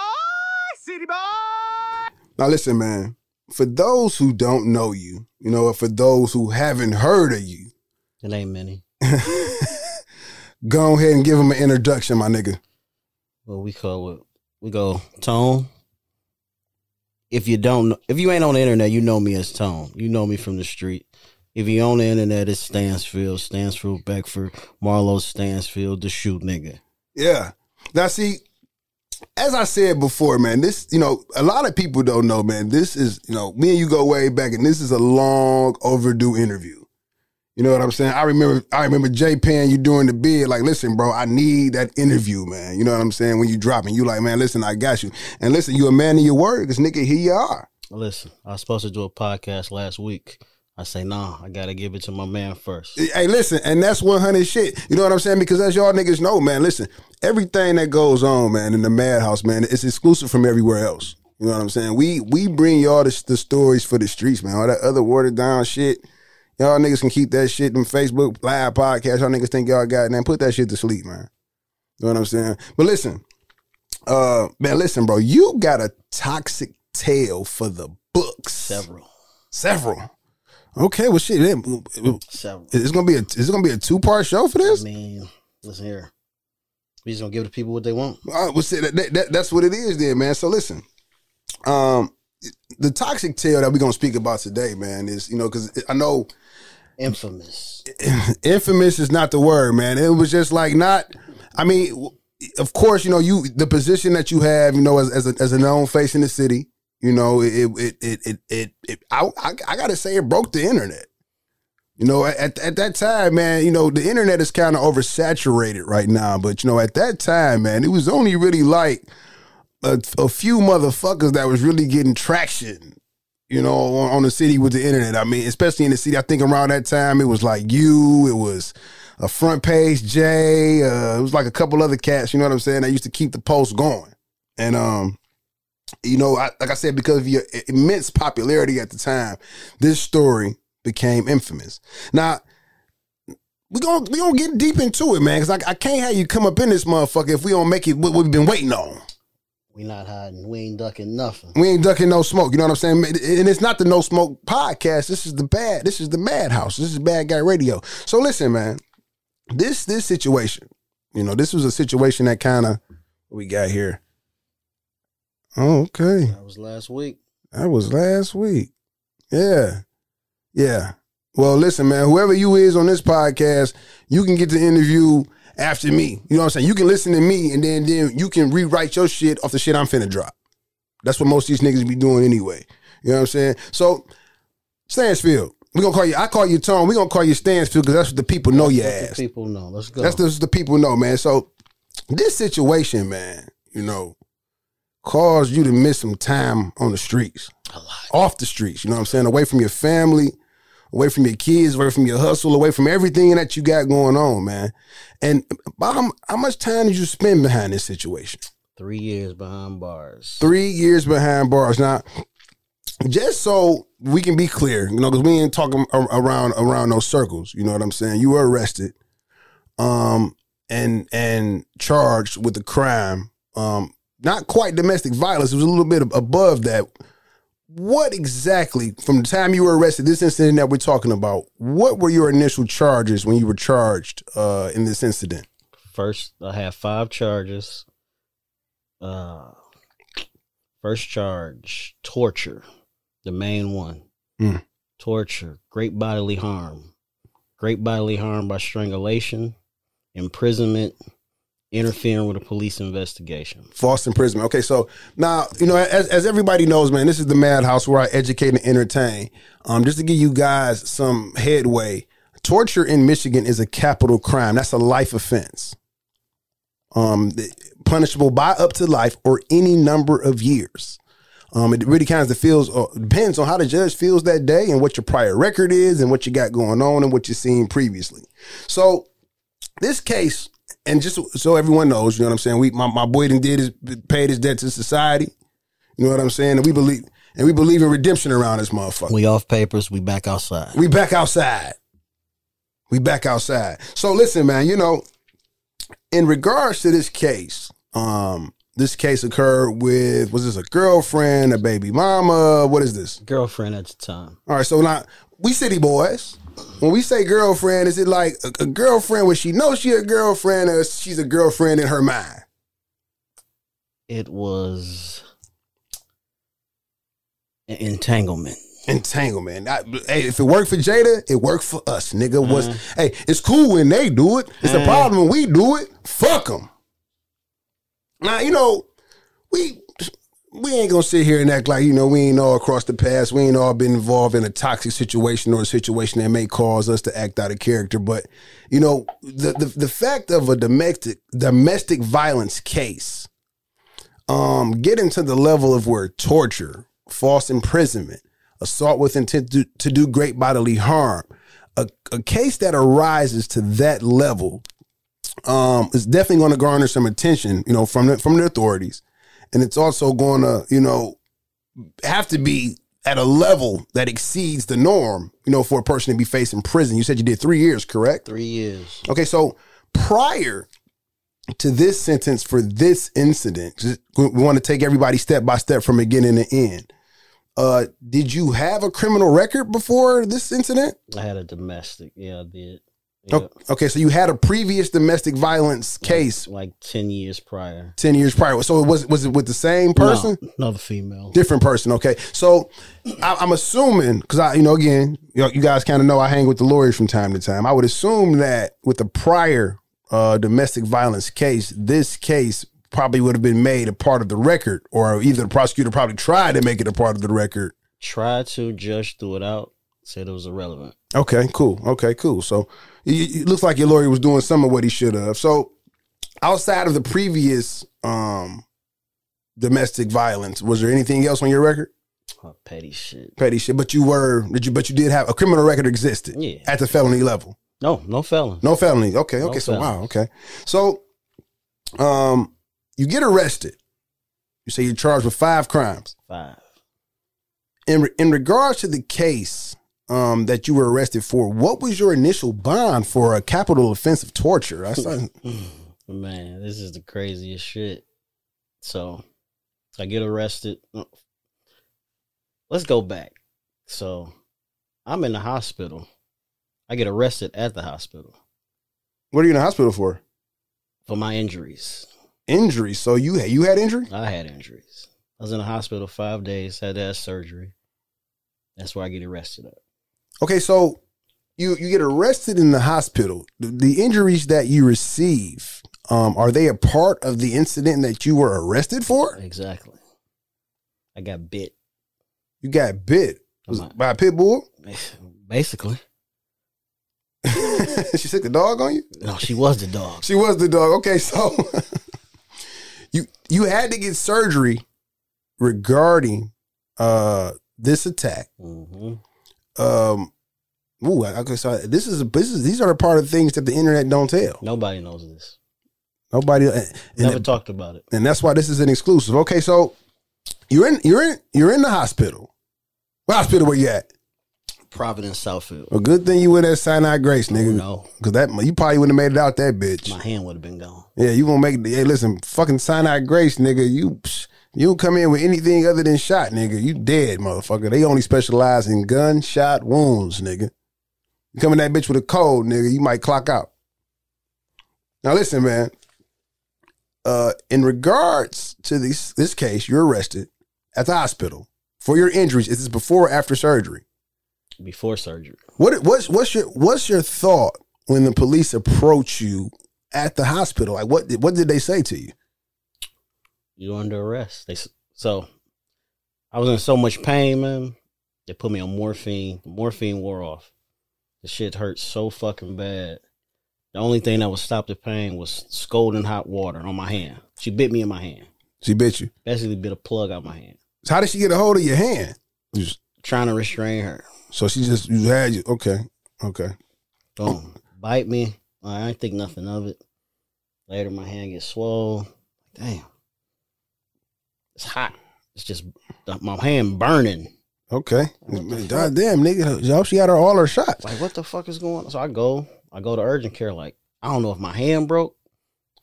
city boy. Now listen, man. For those who don't know you, you know, or for those who haven't heard of you, It ain't many. go ahead and give them an introduction, my nigga. Well, we call it. We go Tone. If you don't, if you ain't on the internet, you know me as Tone. You know me from the street. If you on the internet, it's Stansfield, Stansfield, Beckford, Marlowe, Stansfield, the shoot nigga. Yeah. Now see, as I said before, man, this, you know, a lot of people don't know, man. This is, you know, me and you go way back, and this is a long overdue interview. You know what I'm saying? I remember I remember Jay paying you during the bid, like, listen, bro, I need that interview, man. You know what I'm saying? When you dropping, you like, man, listen, I got you. And listen, you a man of your word, because nigga, here you are. Listen, I was supposed to do a podcast last week. I say, nah, I gotta give it to my man first. Hey, listen, and that's 100 shit. You know what I'm saying? Because as y'all niggas know, man, listen, everything that goes on, man, in the madhouse, man, it's exclusive from everywhere else. You know what I'm saying? We we bring y'all the, the stories for the streets, man. All that other watered down shit, y'all niggas can keep that shit in Facebook live podcast. Y'all niggas think y'all got it, man. Put that shit to sleep, man. You know what I'm saying? But listen, uh, man, listen, bro, you got a toxic tale for the books. Several. Several. Okay, well, shit. it- Several. It's gonna be a. Is it gonna be a two part show for this. I mean, listen here. We just gonna give the people what they want. Uh, well, see, that, that, that- that's what it is, then, man. So listen, um, the toxic tale that we're gonna speak about today, man, is you know because I know Infamous. infamous is not the word, man. It was just like not. I mean, of course, you know you the position that you have, you know, as as a, as a known face in the city. You know, it it it it it. it I, I I gotta say, it broke the internet. You know, at at that time, man, you know the internet is kind of oversaturated right now. But you know, at that time, man, it was only really like a, a few motherfuckers that was really getting traction you know, on, on the city with the internet. I mean, especially in the city. I think around that time it was like you, it was a front page Jay, uh, it was like a couple other cats. You know what I'm saying? That used to keep the post going, and um, you know, I, like I said, because of your immense popularity at the time, this story became infamous. Now. We gonna we gonna get deep into it, man, because I, I can't have you come up in this motherfucker if we don't make it what we've been waiting on. We not hiding. We ain't ducking nothing. We ain't ducking no smoke. You know what I'm saying? And it's not the no smoke podcast. This is the bad. This is the madhouse. This is bad guy radio. So listen, man. This this situation, you know, this was a situation that kind of we got here. Oh, okay. That was last week. That was last week. Yeah. Yeah. Well, listen, man, whoever you is on this podcast, you can get the interview after me. You know what I'm saying? You can listen to me and then then you can rewrite your shit off the shit I'm finna drop. That's what most of these niggas be doing anyway. You know what I'm saying? So, Stansfield, we gonna call you. I call you Tone. We gonna call you Stansfield because that's what the people know your ass. people know. Let's go. That's the, the people know, man. So, this situation, man, you know, caused you to miss some time on the streets, off the streets. You know what I'm saying? Away from your family, away from your kids, away from your hustle, away from everything that you got going on, man. And how, how much time did you spend behind this situation? Three years behind bars. Three years behind bars. Now, just so we can be clear, you know, because we ain't talking around around those circles. You know what I'm saying? You were arrested, um, and and charged with a crime. Um, not quite domestic violence. It was a little bit above that. What exactly, from the time you were arrested, this incident that we're talking about, what were your initial charges when you were charged uh, in this incident? First, I have five charges. Uh, first charge, torture, the main one. Mm. Torture, great bodily harm, great bodily harm by strangulation, imprisonment, interfering with a police investigation. False imprisonment. Okay, so now you know, as, as everybody knows, man, this is the Madhouse where I educate and entertain. Um, just to give you guys some headway, torture in Michigan is a capital crime. That's a life offense. Um, punishable by up to life or any number of years. Um, it really kind of feels uh, depends on how the judge feels that day and what your prior record is and what you got going on and what you've seen previously. So this case, and just so everyone knows, you know what I'm saying. We my, my boy done did his paid his debt to society. You know what I'm saying, and we believe and we believe in redemption around this motherfucker. We off papers. We back outside. We back outside. We back outside. So listen, man. You know, in regards to this case, um, this case occurred with was this a girlfriend, a baby mama? What is this? Girlfriend at the time. All right, so now we city boys. When we say girlfriend, is it like a, a girlfriend when she knows she a girlfriend, or she's a girlfriend in her mind? It was an entanglement. Entanglement. I, hey, if it worked for Jada, it worked for us, nigga. Was hey, it's cool when they do it. It's a Uh. problem when we do it. Fuck them. Now you know we we ain't gonna sit here and act like you know we ain't all across the past. We ain't all been involved in a toxic situation or a situation that may cause us to act out of character. But you know the the, the fact of a domestic domestic violence case, um, getting to the level of where torture, false imprisonment, assault with intent to, to do great bodily harm, a, a case that arises to that level um, is definitely going to garner some attention, you know, from the, from the authorities, and it's also going to, you know, have to be at a level that exceeds the norm, you know, for a person to be facing prison. You said you did three years, correct? Three years. Okay, so prior to this sentence for this incident, just, we want to take everybody step by step from beginning to end. Uh, did you have a criminal record before this incident? I had a domestic. Yeah, I did. O- Okay, so you had a previous domestic violence case Like ten years prior. ten years prior. So it was was it with the same person? No, another female. Different person. Okay, so I, I'm assuming because I, you know, again, you, know, you guys kind of know I hang with the lawyers from time to time. I would assume that with the prior uh, domestic violence case, this case probably would have been made a part of the record, or either the prosecutor probably tried to make it a part of the record. Tried to judge threw it out. Said it was irrelevant. Okay, cool. Okay, cool. So it, looks like your lawyer was doing some of what he should have. So outside of the previous um, domestic violence, was there anything else on your record? Oh, petty shit. Petty shit. But you were, did you? But you did have a criminal record existed. Yeah. At the felony level. No, no felony. No felony. Okay. No Okay. so felony. wow. Okay. So, um, you get arrested. You say you're charged with five crimes. Five. In re- in regards to the case um, that you were arrested for, what was your initial bond for a capital offense of torture? I saw, Man, this is the craziest shit. So, I get arrested. Let's go back. So, I'm in the hospital. I get arrested at the hospital what are you in the hospital for? for my injuries. Injuries. So you had you had injury? I had injuries. I was in the hospital five days, had to have surgery. That's where I get arrested at. Okay, so you you get arrested in the hospital. The, the injuries that you receive, um, are they a part of the incident that you were arrested for? Exactly. I got bit. You got bit Was it by a pit bull. Basically. she took the dog on you. No, she was the dog. She was the dog. Okay, so you you had to get surgery regarding uh this attack. hmm Um, ooh, okay, so this is this is these are the part of things that the internet don't tell. Nobody knows this. Nobody, and, Never talked about it. and that's why this is an exclusive. Okay, so you're in you're in you're in the hospital. What hospital were you at? Providence, Southfield. A good thing you were at Sinai Grace, nigga. no. because that you probably wouldn't have made it out that bitch. My hand would have been gone. Yeah, you gonna make. Hey, listen, fucking Sinai Grace, nigga. You psh, you don't come in with anything other than shot, nigga. You dead, motherfucker. They only specialize in gunshot wounds, nigga. You come in that bitch with a cold, nigga, you might clock out. Now listen, man. Uh, in regards to this this case, you're arrested at the hospital for your injuries. Is this before or after surgery? Before surgery. What what's what's your what's your thought when the police approach you at the hospital? Like, what did, what did they say to you? You under arrest. They so I was in so much pain, man. They put me on morphine. Morphine wore off. The shit hurt so fucking bad. The only thing that would stop the pain was scalding hot water on my hand. She bit me in my hand. She bit you. Basically bit a plug out my hand. So how did she get a hold of your hand? Trying to restrain her. So she just you had you. Okay, okay. Boom. Bite me. I ain't think nothing of it. Later, my hand gets swole. Damn. It's hot. It's just my hand burning. Okay. God damn, nigga. She got her all her shots. Like, what the fuck is going on? So I go, I go to urgent care. Like, I don't know if my hand broke.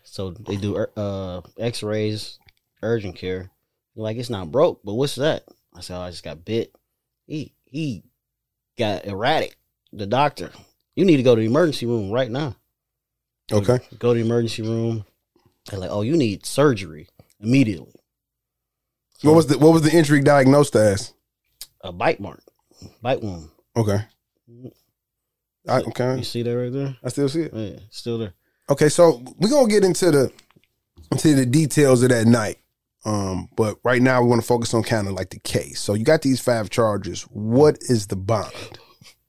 So they do uh x rays, urgent care. Like, it's not broke, but what's that? I said, oh, I just got bit. He he got erratic. The doctor, you need to go to the emergency room right now. Okay. Go to the emergency room. They're like, oh, you need surgery immediately. What was the what was the injury diagnosed as? A bite mark, bite wound. Okay. I, okay. You see that right there? I still see it. Yeah, still there. Okay, so we're gonna get into the into the details of that night. Um, but right now we want to focus on kind of like the case. So you got these five charges. What is the bond?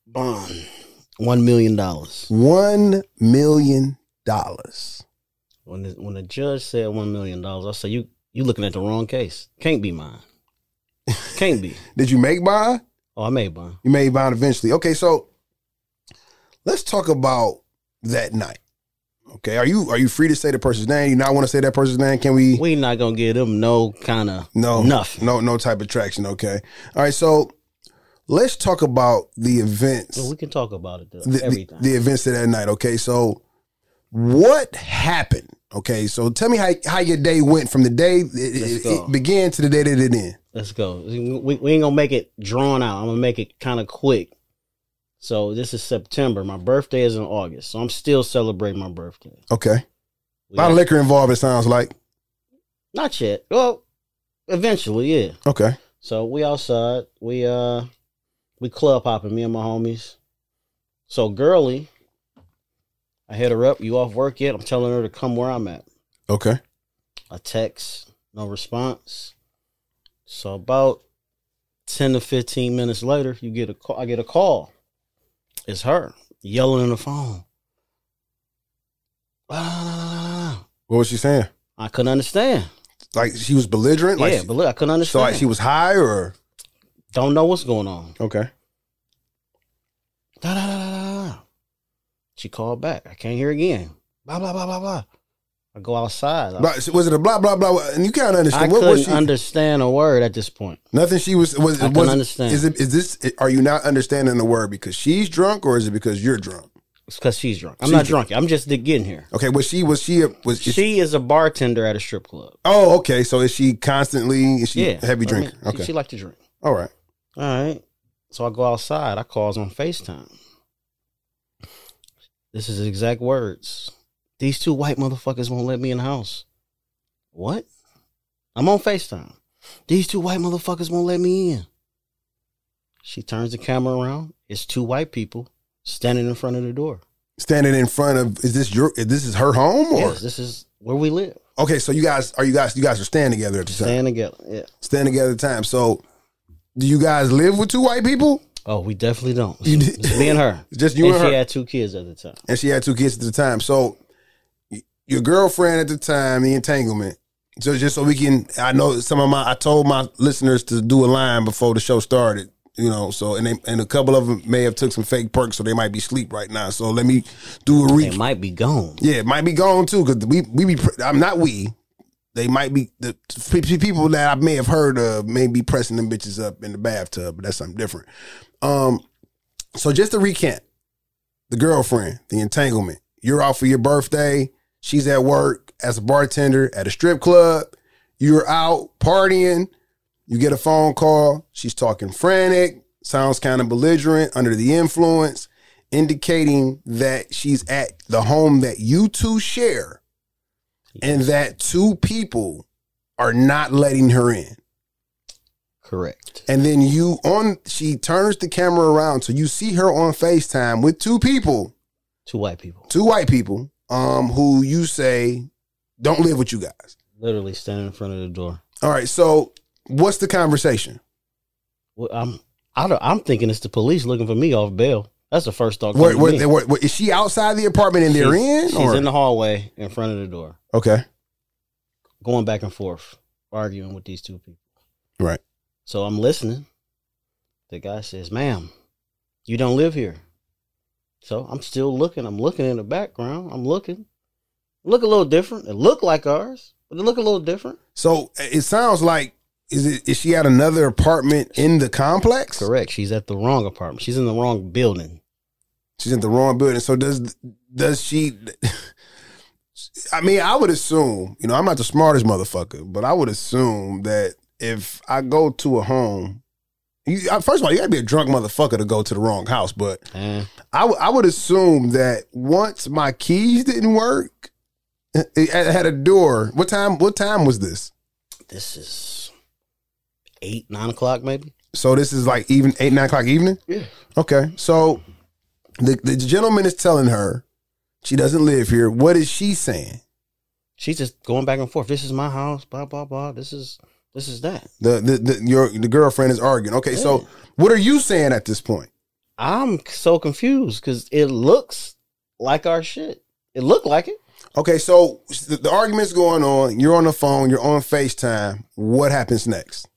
Bond. One million dollars. One million dollars. When the, when the judge said one million dollars, I said, "You you looking at the wrong case. Can't be mine. Can't be." Did you make mine? Oh, I made mine. You made mine eventually. Okay, so let's talk about that night. Okay, are you are you free to say the person's name? You not want to say that person's name? Can we? We not gonna give them no kind of no nothing. no no type of traction. Okay, all right. So let's talk about the events. Well, we can talk about it though. the, the, Everything. the events of that night. Okay, so what happened? Okay, so tell me how how your day went from the day it, it, it began to the day that it ended. Let's go. We, we ain't gonna make it drawn out. I'm gonna make it kind of quick. So this is September. My birthday is in August, so I'm still celebrating my birthday. Okay, a lot of liquor involved. It sounds like. Not yet. Well, eventually, yeah. Okay, So we outside. We uh we club hopping, me and my homies. So girly, I hit her up. You off work yet? I'm telling her to come where I'm at. okay, I text, no response. So about ten to fifteen minutes later, you get a call. I get a call. It's her yelling in the phone. Ah, what was she saying? I couldn't understand. Like she was belligerent. Like yeah, but I couldn't so understand. like she was high or don't know what's going on. okay. Da, da, da. She called back. I can't hear again. Blah blah blah blah blah. I go outside. I, But was it a blah blah blah? And you can't I understand. What couldn't was she? understand a word at this point. Nothing. She was. Was. I was couldn't understand. Is it? Is this? Are you not understanding the word because she's drunk, or is it because you're drunk? It's because she's drunk. I'm She's not drunk. drunk. I'm just getting here. Okay. Was she? Was she? a- Was is- She is a bartender at a strip club. Oh, okay. So is she constantly? Is she Yeah, a heavy I drinker? mean, she- okay. she like to drink. All right. All right. So I go outside. I calls on FaceTime. This is exact words. These two white motherfuckers won't let me in the house. What? I'm on FaceTime. These two white motherfuckers won't let me in. She turns the camera around. It's two white people standing in front of the door. Standing in front of. Is this your? This is her home or? Yes, this is where we live. Okay. So you guys are you guys you guys are staying together at the time. Staying together. Yeah. Staying together at the time. So do you guys live with two white people? Oh, we definitely don't. You It's did- me and her. Just you and and she had two kids at the time. and she had two kids at the time. So your girlfriend at the time, the entanglement. So just so we can, I know some of my, I told my listeners to do a line before the show started. You know, so and they, and a couple of them may have took some fake perks, so they might be asleep right now. So let me do a They might be gone. Yeah, it might be gone too because we we be. I'm not we. They might be the people that I may have heard of may be pressing them bitches up in the bathtub, but that's something different. Um, so just to recant, the girlfriend, the entanglement. You're out for your birthday. She's at work as a bartender at a strip club. You're out partying. You get a phone call. She's talking frantic, sounds kind of belligerent, under the influence, indicating that she's at the home that you two share and that two people are not letting her in. Correct. And then you on she turns the camera around so you see her on FaceTime with two people, Two white people. two white people, um, who you say don't live with you guys. Literally standing in front of the door. All right. So what's the conversation? Well, I'm I don't, I'm thinking it's the police looking for me off bail. That's the first thought. Where, where, where- where- is she outside the apartment and they're in? She's or? in the hallway in front of the door, okay. going back and forth, arguing with these two people. Right. So I'm listening. The guy says, "Ma'am, you don't live here." So I'm still looking. I'm looking in the background. I'm looking. Look a little different. It look like ours, but it look a little different. So it sounds like is it is she at another apartment in the complex? Correct. She's at the wrong apartment. She's in the wrong building. She's in the wrong building. So does does she? I mean, I would assume. You know, I'm not the smartest motherfucker, but I would assume that if I go to a home, you, first of all, you gotta be a drunk motherfucker to go to the wrong house. But Eh. I would- I would assume that once my keys didn't work, it it had a door. What time? What time was this? This is eight, nine o'clock, maybe. So this is like even eight nine o'clock evening. Yeah. Okay. So the the gentleman is telling her she doesn't live here. What is she saying? She's just going back and forth. This is my house. Blah blah blah. This is this is that. The the, the your the girlfriend is arguing. Okay. So what are you saying at this point? I'm so confused because it looks like our shit. It looked like it. Okay. So the, the argument's going on. You're on the phone. You're on Facetime. What happens next?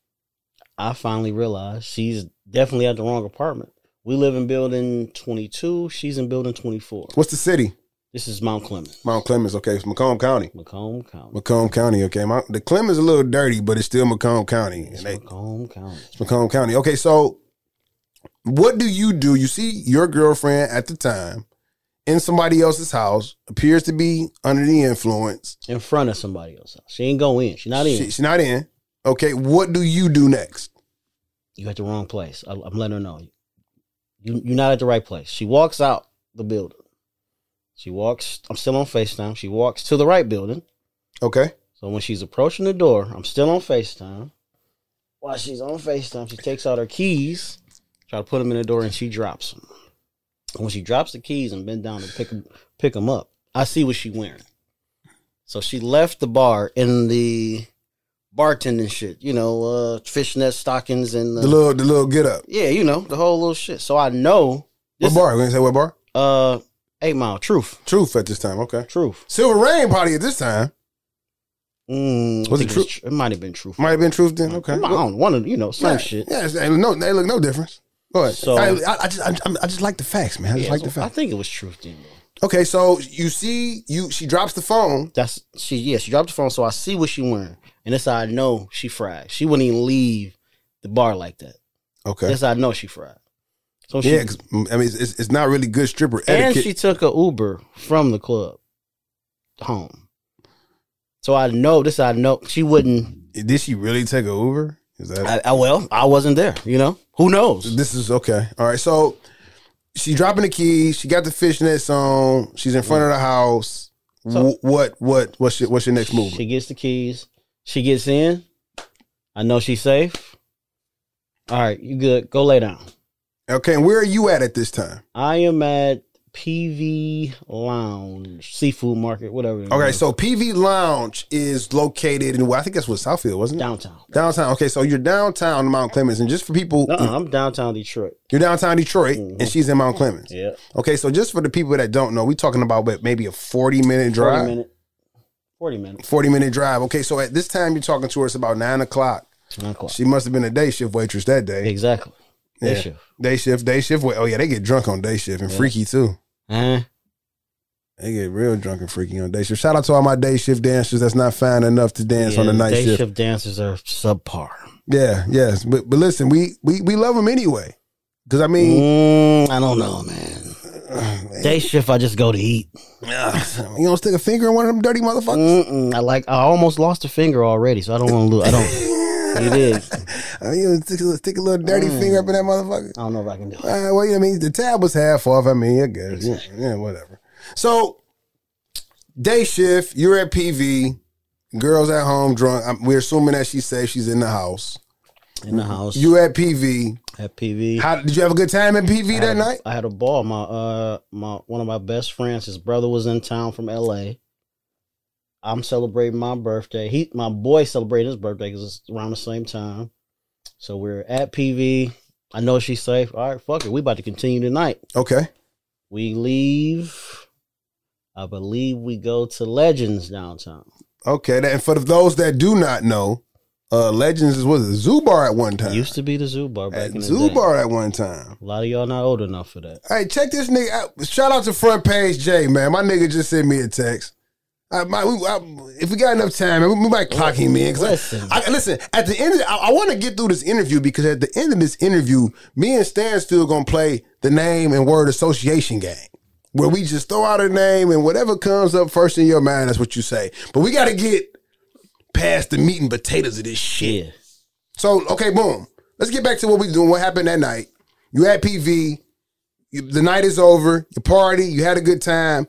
I finally realized she's definitely at the wrong apartment. We live in building 22. She's in building 24. What's the city? This is Mount Clemens, Mount Clemens. Okay. It's Macomb County. Macomb County. Macomb County. Okay. Mount, the Clemens is a little dirty, but it's still Macomb County. And they, Macomb County. It's Macomb County. Okay, so what do you do? You see your girlfriend at the time in somebody else's house, appears to be under the influence. In front of somebody else. She ain't go in. She's not in. She- she's not in. Okay, what do you do next? you at the wrong place. I, I'm letting her know. You you're not at the right place. She walks out the building. She walks. I'm still on Facetime. She walks to the right building. Okay. So when she's approaching the door, I'm still on Facetime. While she's on Facetime, she takes out her keys, try to put them in the door, and she drops them. And when she drops the keys and bend down to pick them, pick them up, I see what she wearing. So she left the bar in the bartending shit, you know, uh, fishnet stockings and uh, The little the little get up. yeah, you know, the whole little shit. So I know What bar? We say what bar? uh Eight Mile Truth. Truth at this time. Okay. Truth. Silver Rain party at this time. Mm, Was it Truth? Tr- It might have been Truth. Might have been Truth then. Okay. I don't one of you know same Yeah, shit. Yeah, it's- no, they look no difference. Go ahead. So- I, I, I just I, I just like the facts, man. I just Yeah, like the so I think it was Truth then. Okay, so you see, you she drops the phone. That's she. Yeah, she dropped the phone, so I see what she wearing, and that's how I know she fried. She wouldn't even leave the bar like that. Okay. That's how I know she fried. So she Yeah, I mean, it's, it's, not really good stripper and etiquette. she took a Uber from the club home. So I know this. I know she wouldn't. Did she really take a Uber? Is that I, I well, I wasn't there. You know, who knows? this is okay? All right, so she dropping the keys. She got the fishnets on. She's in front of the house. So- Wh- what what what's your what's your next move? She gets the keys. She gets in. I know she's safe. All right, you good? Go lay down. Okay, and where are you at at this time? I am at PV Lounge, seafood market, whatever. Okay, is. so PV Lounge is located in well, I think that's what Southfield wasn't it? downtown. Downtown. Okay, so you're downtown Mount Clemens, and just for people, No, I'm downtown Detroit. you're downtown Detroit, and mm-hmm. she's in Mount Clemens. Yeah, Okay, so just for the people that don't know, we're talking about what, maybe a 40 minute drive. forty minute. Forty minutes. 40 minute drive. Okay, so at this time you're talking to her, it's about nine o'clock. Nine o'clock. She must have been a day shift waitress that day. Exactly. Day Yeah. shift. Day shift, day shift. Wait, oh yeah, they get drunk on day shift and Yeah. freaky too. Uh, They get real drunk and freaky on day shift. Shout out to all my day shift dancers that's not fine enough to dance on the night day shift. Day shift dancers are subpar. Yeah, yes, but but listen, we we we love them anyway. Because I mean, Mm, I don't know, man. Day shift, I just go to eat. you don't stick a finger in one of them dirty motherfuckers. Mm-mm, I like. I almost lost a finger already, so I don't want to lose. I don't. you did. I mean, you stick, a- stick a little dirty Mm. finger up in that motherfucker. I don't know if I can do it. Uh, well, you know, I mean, the tab was half off. I mean, I guess. Yeah, yeah, whatever. So, day shift, you're at PV, girls at home drunk. I'm, we're assuming that she's safe. She's in the house. In the house. You at PV. at PV. How did you have a good time at PV I that a- night? I had a ball. My uh my one of my best friends, his brother was in town from LA. I'm celebrating my birthday. He my boy celebrating his birthday because it's around the same time. So we're at PV. I know she's safe. All right, fuck it. We about to continue tonight. Okay. We leave. I believe we go to Legends downtown. Okay. that- And for those that do not know, uh Legends was a zoo bar at one time. Used to be the Zoo Bar back At in the zoo day. bar at one time. A lot of y'all not old enough for that. Hey, check this nigga out. Shout out to Front Page J, man. My nigga just sent me a text. I, my, we, I, if we got enough time, we, we might clock him in. Listen. I, listen, at the end, of, I, I want to get through this interview because at the end of this interview, me and Stan still gonna play the name and word association game, where we just throw out a name and whatever comes up first in your mind, that's what you say. But we got to get past the meat and potatoes of this shit. Yeah. So okay, boom. Let's get back to what we doing. What happened that night? You had PV. You, the night is over. You party. You had a good time.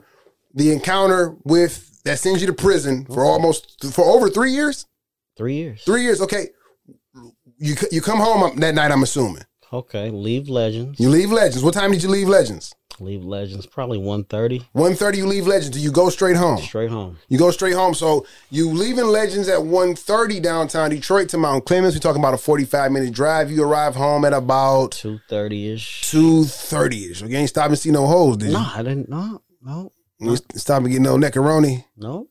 The encounter with that sends you to prison for almost for over three years. Three years. Three years. Okay. You you come home um, that night. I'm assuming Okay. Leave Legends. you leave Legends. What time did you leave Legends? Leave Legends. Probably 1.30. One thirty. You leave Legends. Do you go straight home? Straight home. You go straight home. So you leaving Legends at 1.30 downtown Detroit to Mount Clemens. We're talking about a 45 minute drive. You arrive home at about 2.30 ish. 2.30 ish. You ain't stopping and see no holes, did you? No, I didn't. No. No. You ain't stop and get no neckaroni. No.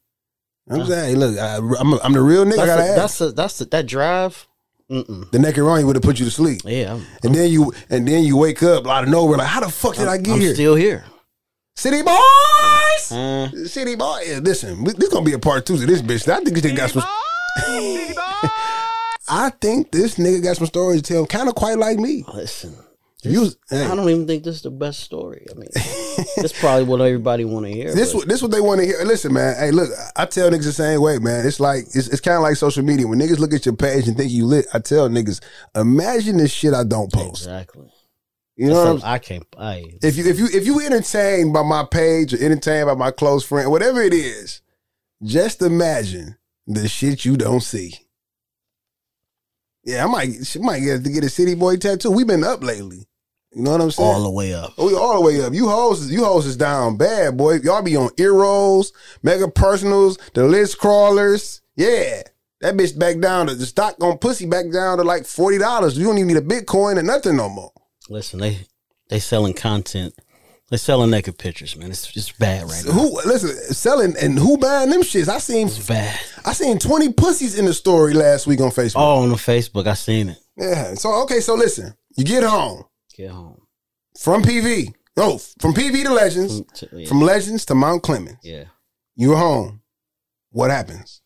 I'm saying, hey, look, I, I'm, a, I'm the real nigga. I gotta a, ask. that's a, that's a, that drive. Mm-mm. the neckaroni would have put you to sleep. Yeah. I'm, And then you and then you wake up out of nowhere like, how the fuck did i get I'm here? still here. City boys, Uh, city boy. Yeah, listen, this gonna be a part two to this bitch. I think this nigga got some. I think this nigga got some stories to tell, kind of quite like me. listen. Was- hey, I don't even think this is the best story. I mean, this probably what everybody want to hear. this but what this what they want to hear. Listen, man. Hey, look, I tell niggas the same way, man. It's like it's, it's kind of like social media. When niggas look at your page and think you lit, I tell niggas, imagine this shit I don't post. exactly. You know, what I'm That's a- I can't. I if you if you if you entertained by my page or entertained by my close friend, whatever it is, just imagine the shit you don't see. Yeah, I might she might get to get a city boy tattoo. We've been up lately. You know what I'm saying? all the way up. Oh, we all the way up. You hoes, you hoes is down bad, boy. Y'all be on Eros, mega personals, the list crawlers. Yeah. That bitch back down to the stock on pussy back down to like forty dollars. You don't even need a Bitcoin or nothing no more. Listen, they they selling content. They selling naked pictures, man. It's just bad right now. Who listen, selling and who buying them shits? I seen It's bad. I seen 20 pussies in the story last week on Facebook. Oh, on the Facebook, I seen it. Yeah. So okay, so listen. You get home Get home. from PV. No, from PV to Legends. From- to- yeah. From Legends to Mount Clemens. yeah. You're home. What happens?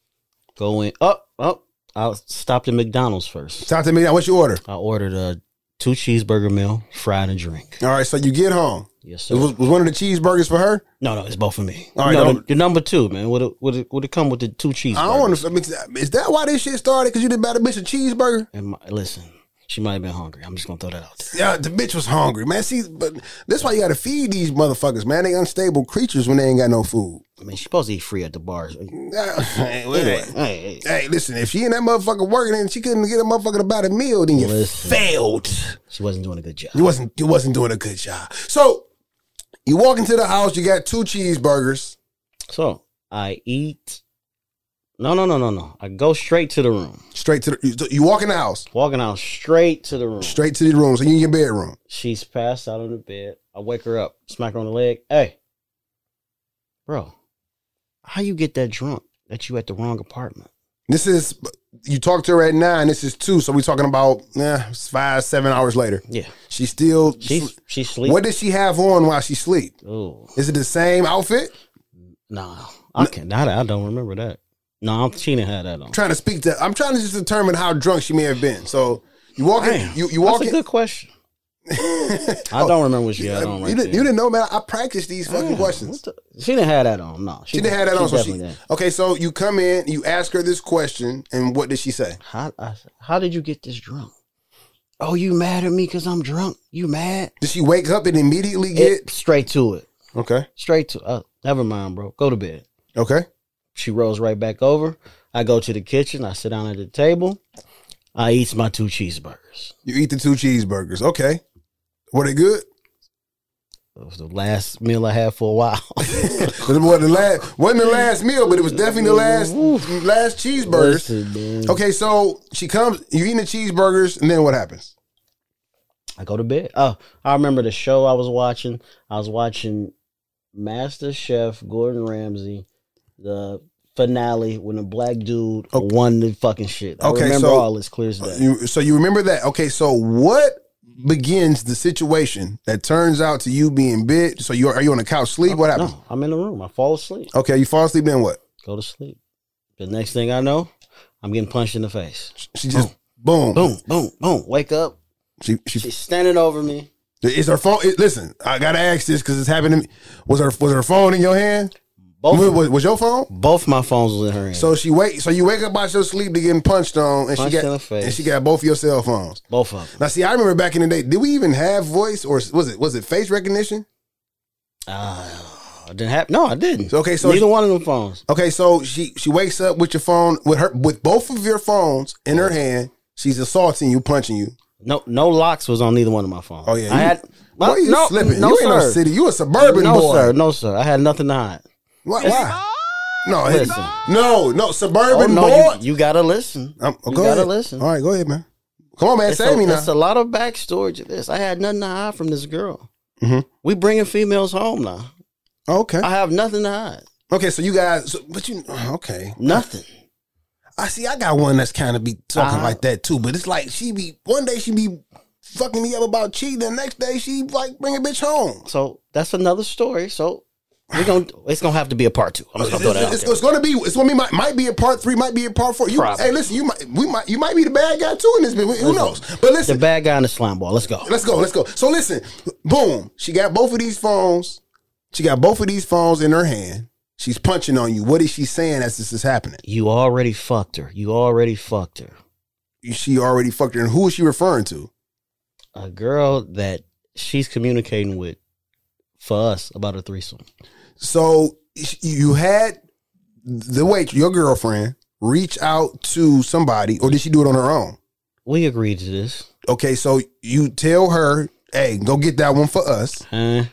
Going. Up, up. I stopped at McDonald's first. Talk at now. What's your order? I ordered a two cheeseburger meal, fried and drink. All right, so you get home. Yes, sir. was, was one of the cheeseburgers for her? no, no, it's both for me. All right, no, the, the number two, man. Would it would it would it come with the two cheeseburgers? I don't want to. Is that why this shit started? Because you didn't buy the bitch a cheeseburger? And my, listen, she might have been hungry. I'm just gonna throw that out there. Yeah, the bitch was hungry, man. See, but that's why you got to feed these motherfuckers, man. They unstable creatures when they ain't got no food. I mean, she's supposed to eat free at the bars. Hey, Anyway, hey, hey, hey. listen, if she and that motherfucker working and she couldn't get a motherfucker to buy the meal, then you Listen. failed. She wasn't doing a good job. You wasn't you wasn't doing a good job. So you walk into the house, you got two cheeseburgers. So I eat. No, no, no, no, no. I go straight to the room. Straight to the you, you walk in the house, Walking out straight to the room. straight to the room. So you in your bedroom. She's passed out on the bed. I wake her up, smack her on the leg. Hey, bro, how you get that drunk that you at the wrong apartment? This is you talk to her at nine. This is two, so we talking about yeah, five, seven hours later. Yeah, She still. she's she sleep. what does she have on while she sleep? Oh Is it the same outfit? no, I can't. I don't remember that. No, I'm, she didn't have that on. trying to speak to. I'm trying to just determine how drunk she may have been. So you walk in. You you walk That's a in. good question. I don't remember what she had on. Right you, didn't, you didn't know, man. I practiced these fucking Damn, questions. the- she didn't have that on. No, She didn't have that on. So she, didn't. okay, so you come in, you ask her this question, and what did she say? How I, how did you get this drunk? Oh, you mad at me because I'm drunk? You mad? Did she wake up and immediately get? It, straight to it. okay, Straight to. Uh, never mind, bro. Go to bed. okay. She rolls right back over. I go to the kitchen. I sit down at the table. I eats my two cheeseburgers. You eat the two cheeseburgers. Okay. Were they good? It was the last meal I had for a while. It wasn't the last wasn't the last meal, but it was definitely the last last cheeseburgers. Listen. Okay, so she comes, you eating the cheeseburgers, and then what happens? I go to bed. Oh, I remember the show I was watching. I was watching MasterChef Gordon Ramsay, the finale when the black dude won the fucking shit. I Okay, remember so- all this clear as day. Uh, you, so you remember that? Okay, so what begins the situation that turns out to you being bit? So you are you on the couch sleep? What uh, happened? No, I'm in the room. I fall asleep. Okay, you fall asleep. Then what? Go to sleep. The next thing I know, I'm getting punched in the face. She just boom, Boom, boom, boom. Wake up. She she She's standing over me. is her phone. listen, I gotta ask this because it's happening. to me. Was her was her phone in your hand? Both, Was, was, was your phone? both my phones was in her hand. So she wake. So you wake up out of your sleep to getting punched on, and Punched she got in the face. and she got both of your cell phones. both of them. Now, see, I remember back in the day. Did we even have voice, or was it was it face recognition? Uh, I didn't have. No, I didn't. Okay, so neither she- one of them phones. Okay, so she she wakes up with your phone with her with both of your phones in her hand. She's assaulting you, punching you. No, no locks was on neither one of my phones. Oh yeah, I you, had. boy, you no, slipping. No, you ain't sir. no city. You a suburban no, boy. sir. No, sir. I had nothing to hide. Why? why? No, it- Listen. no, no, Oh suburban no, boy. you, you gotta listen. Um, you go gotta ahead. listen. All right, go ahead, man. Come on, man, It's save a, me now. it's a lot of backstory to this. I had nothing to hide from this girl. Mhm. We bringing females home now. okay, I have nothing to hide. okay. So you guys, so, but you okay? Nothing. I see. I got one that's kind of be talking like that too. But it's like she be one day she be fucking me up about cheating, the next day she like bring a bitch home. So that's another story. So we're gonna. It's gonna have to be a part two. I'm just gonna throw that out It's, there. it's going to be. It's going to be. Might, might be a part three. Might be a part four. You, Probably. hey, listen. You might. We might. You might be the bad guy too in this. Bit. Who knows? But listen. The bad guy in the slime ball. Let's go. Let's go. Let's go. So listen. Boom. She got both of these phones. She got both of these phones in her hand. She's punching on you. What is she saying as this is happening? You already fucked her. You already fucked her. She already fucked her. And who is she referring to? A girl that she's communicating with for us about a threesome. So you had the wait your girlfriend reach out to somebody, or did she do it on her own? We agreed to this. Okay, so you tell her, "Hey, go get that one for us." Huh?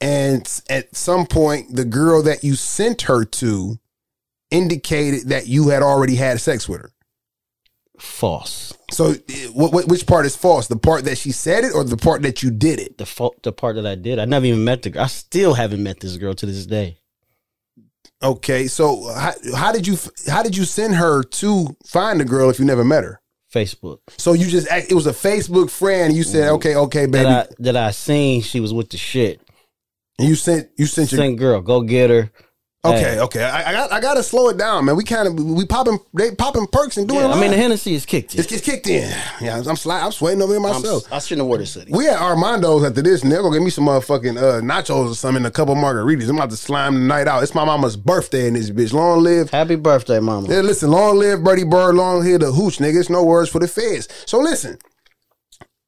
And at some point, the girl that you sent her to indicated that you had already had sex with her. False. So, eh, what, what, which part is false? The part that she said it, or the part that you did it? The fa- the part that I did. I never even met the girl. I still haven't met this girl to this day. Okay, so how, how did you how did you send her to find the girl if you never met her? Facebook. So you just it was a Facebook friend. You said, mm-hmm. "Okay, okay, baby," That I that I seen she was with the shit. and you sent you sent your Same girl, go get her. Okay, Hey. okay. I, I got I gotta slow it down, man. We kind of we popping they popping perks and doing. Yeah, I mean the Hennessy is kicked in. it's, it's kicked in. Yeah, I'm sli- I'm sweating over here I'm, myself. I shouldn't have wore this city. we at Armando's after this, and they're gonna give me some motherfucking uh, nachos or something, and a couple margaritas. I'm about to slime the night out. It's my mama's birthday in this bitch. Long live. Happy birthday, mama. Yeah, listen, long live Birdie Bird, long live the hooch, nigga. It's no words for the feds. So listen,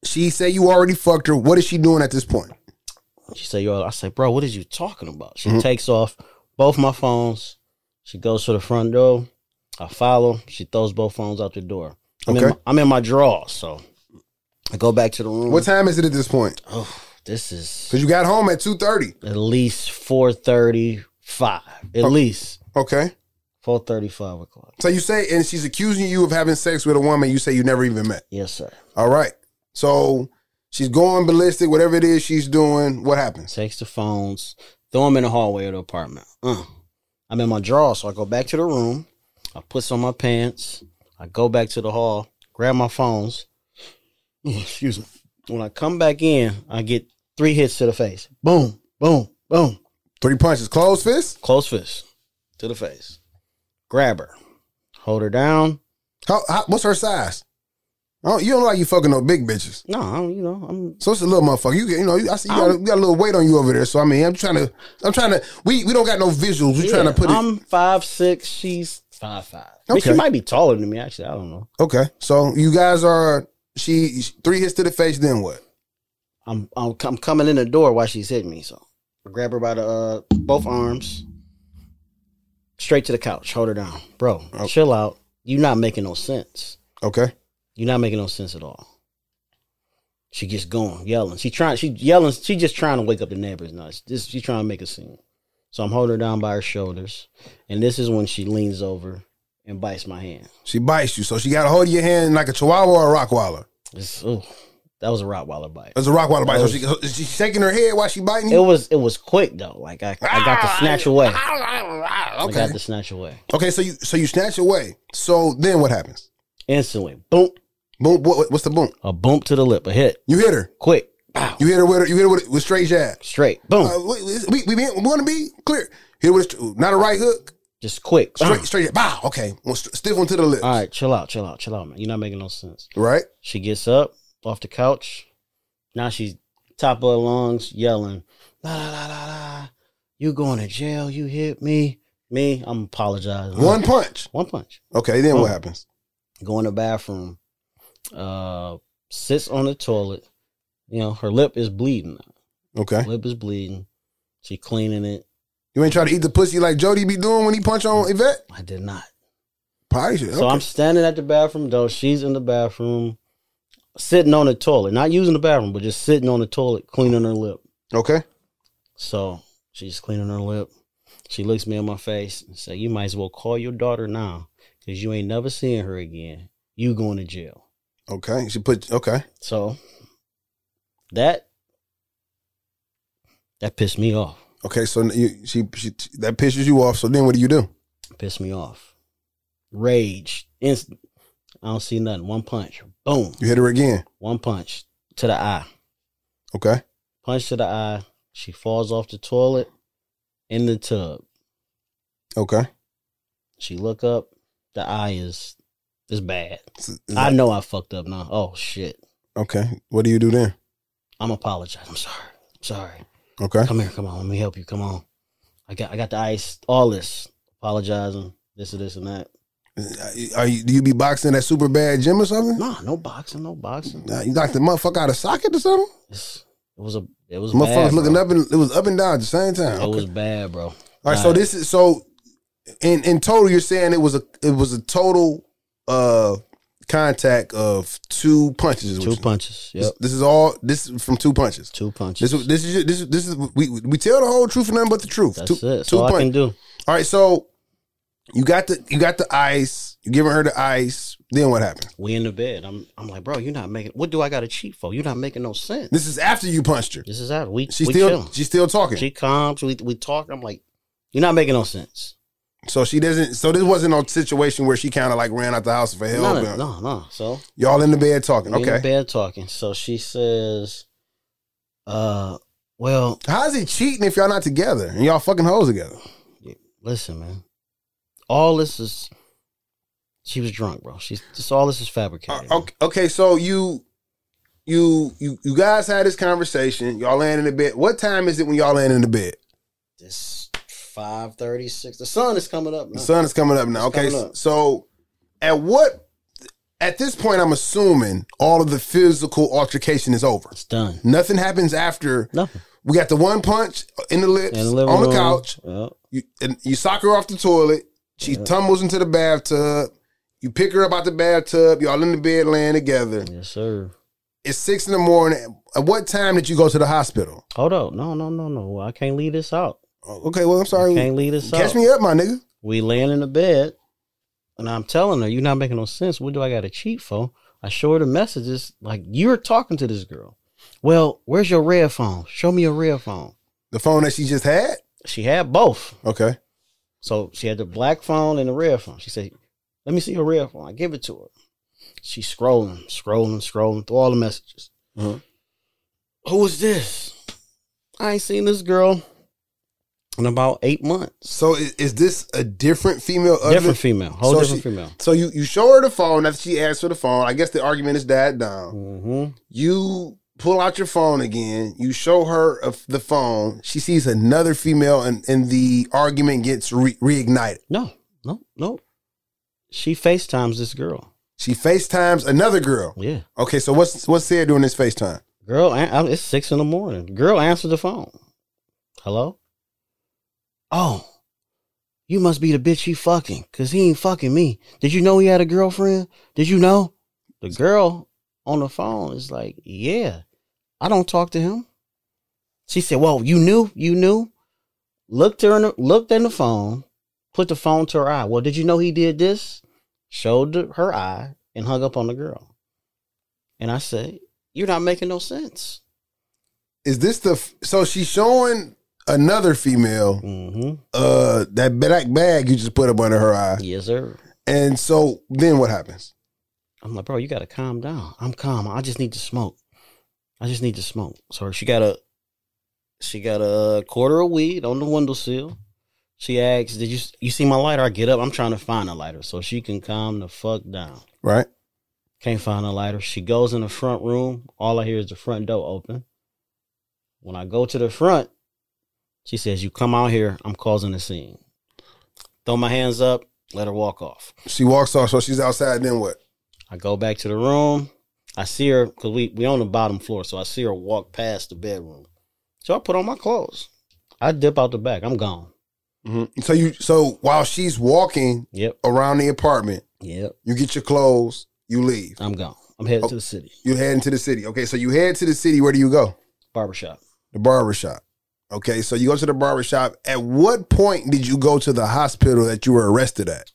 she said you already fucked her. What is she doing at this point? She said, "Yo," I say, "Bro, what is you talking about?" She Mm-hmm. takes off both my phones. She goes to the front door. I follow. She throws both phones out the door. I'm, in, Okay. my, I'm in my drawers, so I go back to the room. What time is it at this point? Oh, this is Because you got home at two thirty. at least four thirty-five. At oh, least Okay. four thirty-five o'clock. So you say, and she's accusing you of having sex with a woman you say you never even met. Yes, sir. All right. So she's going ballistic, whatever it is she's doing. What happens? Takes the phones, throw them in the hallway of the apartment. Uh. I'm in my drawers, so I go back to the room. I put some on my pants. I go back to the hall, grab my phones. Excuse me. When I come back in, I get three hits to the face. Boom, boom, boom. Three punches, Close fist. Close fist to the face. Grab her, hold her down. How, how, what's her size? Oh, you don't like you fucking no big bitches. No, I don't, you know, I'm So it's a little motherfucker. You, you know, I see you got, a, you got a little weight on you over there. So I mean, I'm trying to, I'm trying to. We we don't got no visuals. We're trying to put it. I'm five six. She's five five. I mean, Okay. she might be taller than me. Actually, I don't know. okay, so you guys are. She three hits to the face. Then what? I'm I'm, I'm coming in the door while she's hitting me. So I grab her by the uh, both arms, straight to the couch, hold her down, bro. Chill out. You not making no sense. Okay. You're not making no sense at all. She gets going, yelling. She trying. She yelling. She just trying to wake up the neighbors. Now, this she trying to make a scene. So I'm holding her down by her shoulders, and this is when she leans over and bites my hand. She bites you, so she got a hold of your hand like a chihuahua or a rockwaller. It's, ooh, that was a Rottweiler bite. It was a rockwaller bite. That So she, so she shaking her head while she biting It was it was quick though. Like I, I got to ah, snatch away. Okay. I got to snatch away Okay, so you so you snatch away. So then what happens? instantly. Boom, Boom. What, what's the boom? a bump to the lip, a hit, You hit her. quick, You hit her with her, you hit her with, with straight jab. straight, boom, Uh, we we, we, want to be clear. Hit with not a right hook. just quick. Straight straight jab. Bow. Okay. St- stiff one to the lips. All right, chill out, chill out, chill out, man. You're not making no sense. Right. She gets up off the couch. Now she's top of her lungs, yelling, la la la la la. You going to jail? You hit me. Me, I'm apologizing. One punch. One punch. Okay. Then Boom. what happens? Go in the bathroom. Uh, sits on the toilet. You know, her lip is bleeding. Okay. Lip is bleeding. She cleaning it. You ain't try to eat the pussy like Jody be doing when he punch on Yvette. I did not. Potty shit. So. I'm standing at the bathroom door. She's in the bathroom, sitting on the toilet, not using the bathroom, but just sitting on the toilet, cleaning her lip. okay. So she's cleaning her lip. She looks me in my face and say, "You might as well call your daughter now, cause you ain't never seeing her again. You going to jail." Okay. She put. Okay. So that that pissed me off. Okay. So you, she she that pisses you off. So then what do you do? Piss me off. Rage. Instant. I don't see nothing. One punch. Boom. You hit her again. One punch to the eye. Okay. Punch to the eye. She falls off the toilet in the tub. Okay. She look up. The eye is is bad. I know I fucked up now. Oh shit. Okay. What do you do then? I'm apologize. I'm sorry. I'm sorry. Okay. Come here. Come on. Let me help you. Come on. I got I got the ice. All this. Apologizing. This and this and that. Are you? Do you be boxing at super bad gym or something? Nah, no boxing. No boxing. Nah, you knocked the motherfucker out of socket or something? It's, it was a. It was Motherfuckers bad, looking bro. up and it was up and down at the same time. It Okay. was bad, bro. All right, so this is so in in total you're saying it was a it was a total uh contact of two punches. two punches. This, Yep. this is all this is from two punches. Two punches. This is this is this is, this is we we tell the whole truth and nothing but the truth. That's two, it. Two all I can do. All right, so you got the you got the ice. You giving her the ice. Then what happened? We in the bed. I'm. I'm like, bro, you're not making. What do I got to cheat for? You're not making no sense. This is after you punched her. This is out. We. She's we still chilling. she's still talking. She comes. We we talk. I'm like, you're not making no sense. So she doesn't. So this wasn't a situation where she kind of like ran out the house for help. No, no, no. So Y'all in the bed talking. we in the Okay. bed talking. So she says, uh, well, How's he cheating if y'all not together and y'all fucking hoes together? listen, man. All this is. She was drunk, bro. She's just all this is fabricated. Okay, okay, so you, you, you, you guys had this conversation. Y'all laying in the bed. What time is it when y'all laying in the bed? It's five thirty six. The sun is coming up. Now. The sun is coming up now. It's Okay, up. so at what? At this point, I'm assuming all of the physical altercation is over. It's done. Nothing happens after. Nothing. We got the one punch in the lips In the on the room. couch. Yep. You and you sock her off the toilet. She tumbles into the bathtub. You pick her up out the bathtub. Y'all in the bed laying together. Yes, sir. It's six in the morning. At what time did you go to the hospital? Hold up. No, no, no, no. I can't leave this out. Okay, well I'm sorry. Can't leave this Catch out. me up, my nigga. We laying in the bed, and I'm telling her, "You're not making no sense. What do I got to cheat for?" I show her the messages like you're talking to this girl. Well, where's your red phone? Show me your red phone. The phone that she just had. She had both. Okay. So she had the black phone and the red phone. She said, "Let me see your red phone." I give it to her. She's scrolling, scrolling, scrolling through all the messages. Mhm. Who is this? I ain't seen this girl in about eight months. So is, is this a different female? other Different than- female, whole So different she- female. So you you show her the phone after she asks for the phone. I guess the argument is died down. Mm-hmm. You pull out your phone again. You show her the phone. She sees another female, and and the argument gets re- reignited. No, no, no. She FaceTimes this girl. She FaceTimes another girl. Yeah. Okay, so what's what's said during this FaceTime? Girl, it's six in the morning. Girl answered the phone. Hello? Oh, you must be the bitch he fucking, cause he ain't fucking me. Did you know he had a girlfriend? Did you know? The girl on the phone is like, "Yeah, I don't talk to him." She said, "Well, you knew, you knew." Looked her in the, looked in the phone, put the phone to her eye. Well, did you know he did this? Showed her eye and hung up on the girl. And I said, "You're not making no sense." Is this the so she's showing another female Mm-hmm. uh that black bag you just put up under her eye. Yes, sir. And so then what happens? I'm like, bro, you gotta calm down. I'm calm. I just need to smoke. I just need to smoke. So she got a she got a quarter of weed on the windowsill. She asks, Did you you see my lighter? I get up. I'm trying to find a lighter so she can calm the fuck down. Right? Can't find a lighter. She goes in the front room. All I hear is the front door open. When I go to the front, she says, You come out here, I'm causing a scene. Throw my hands up, let her walk off. She walks off, so she's outside, then what? I go back to the room. I see her because we we on the bottom floor, so I see her walk past the bedroom. So I put on my clothes. I dip out the back. I'm gone. Mm-hmm. So you so while she's walking Yep. around the apartment, Yep. you get your clothes, you leave. I'm gone. I'm headed Oh. to the city. You head into the city. Okay, so you head to the city. Where do you go? Barbershop. The barber shop. Okay, so you go to the barber shop. At what point did you go to the hospital that you were arrested at?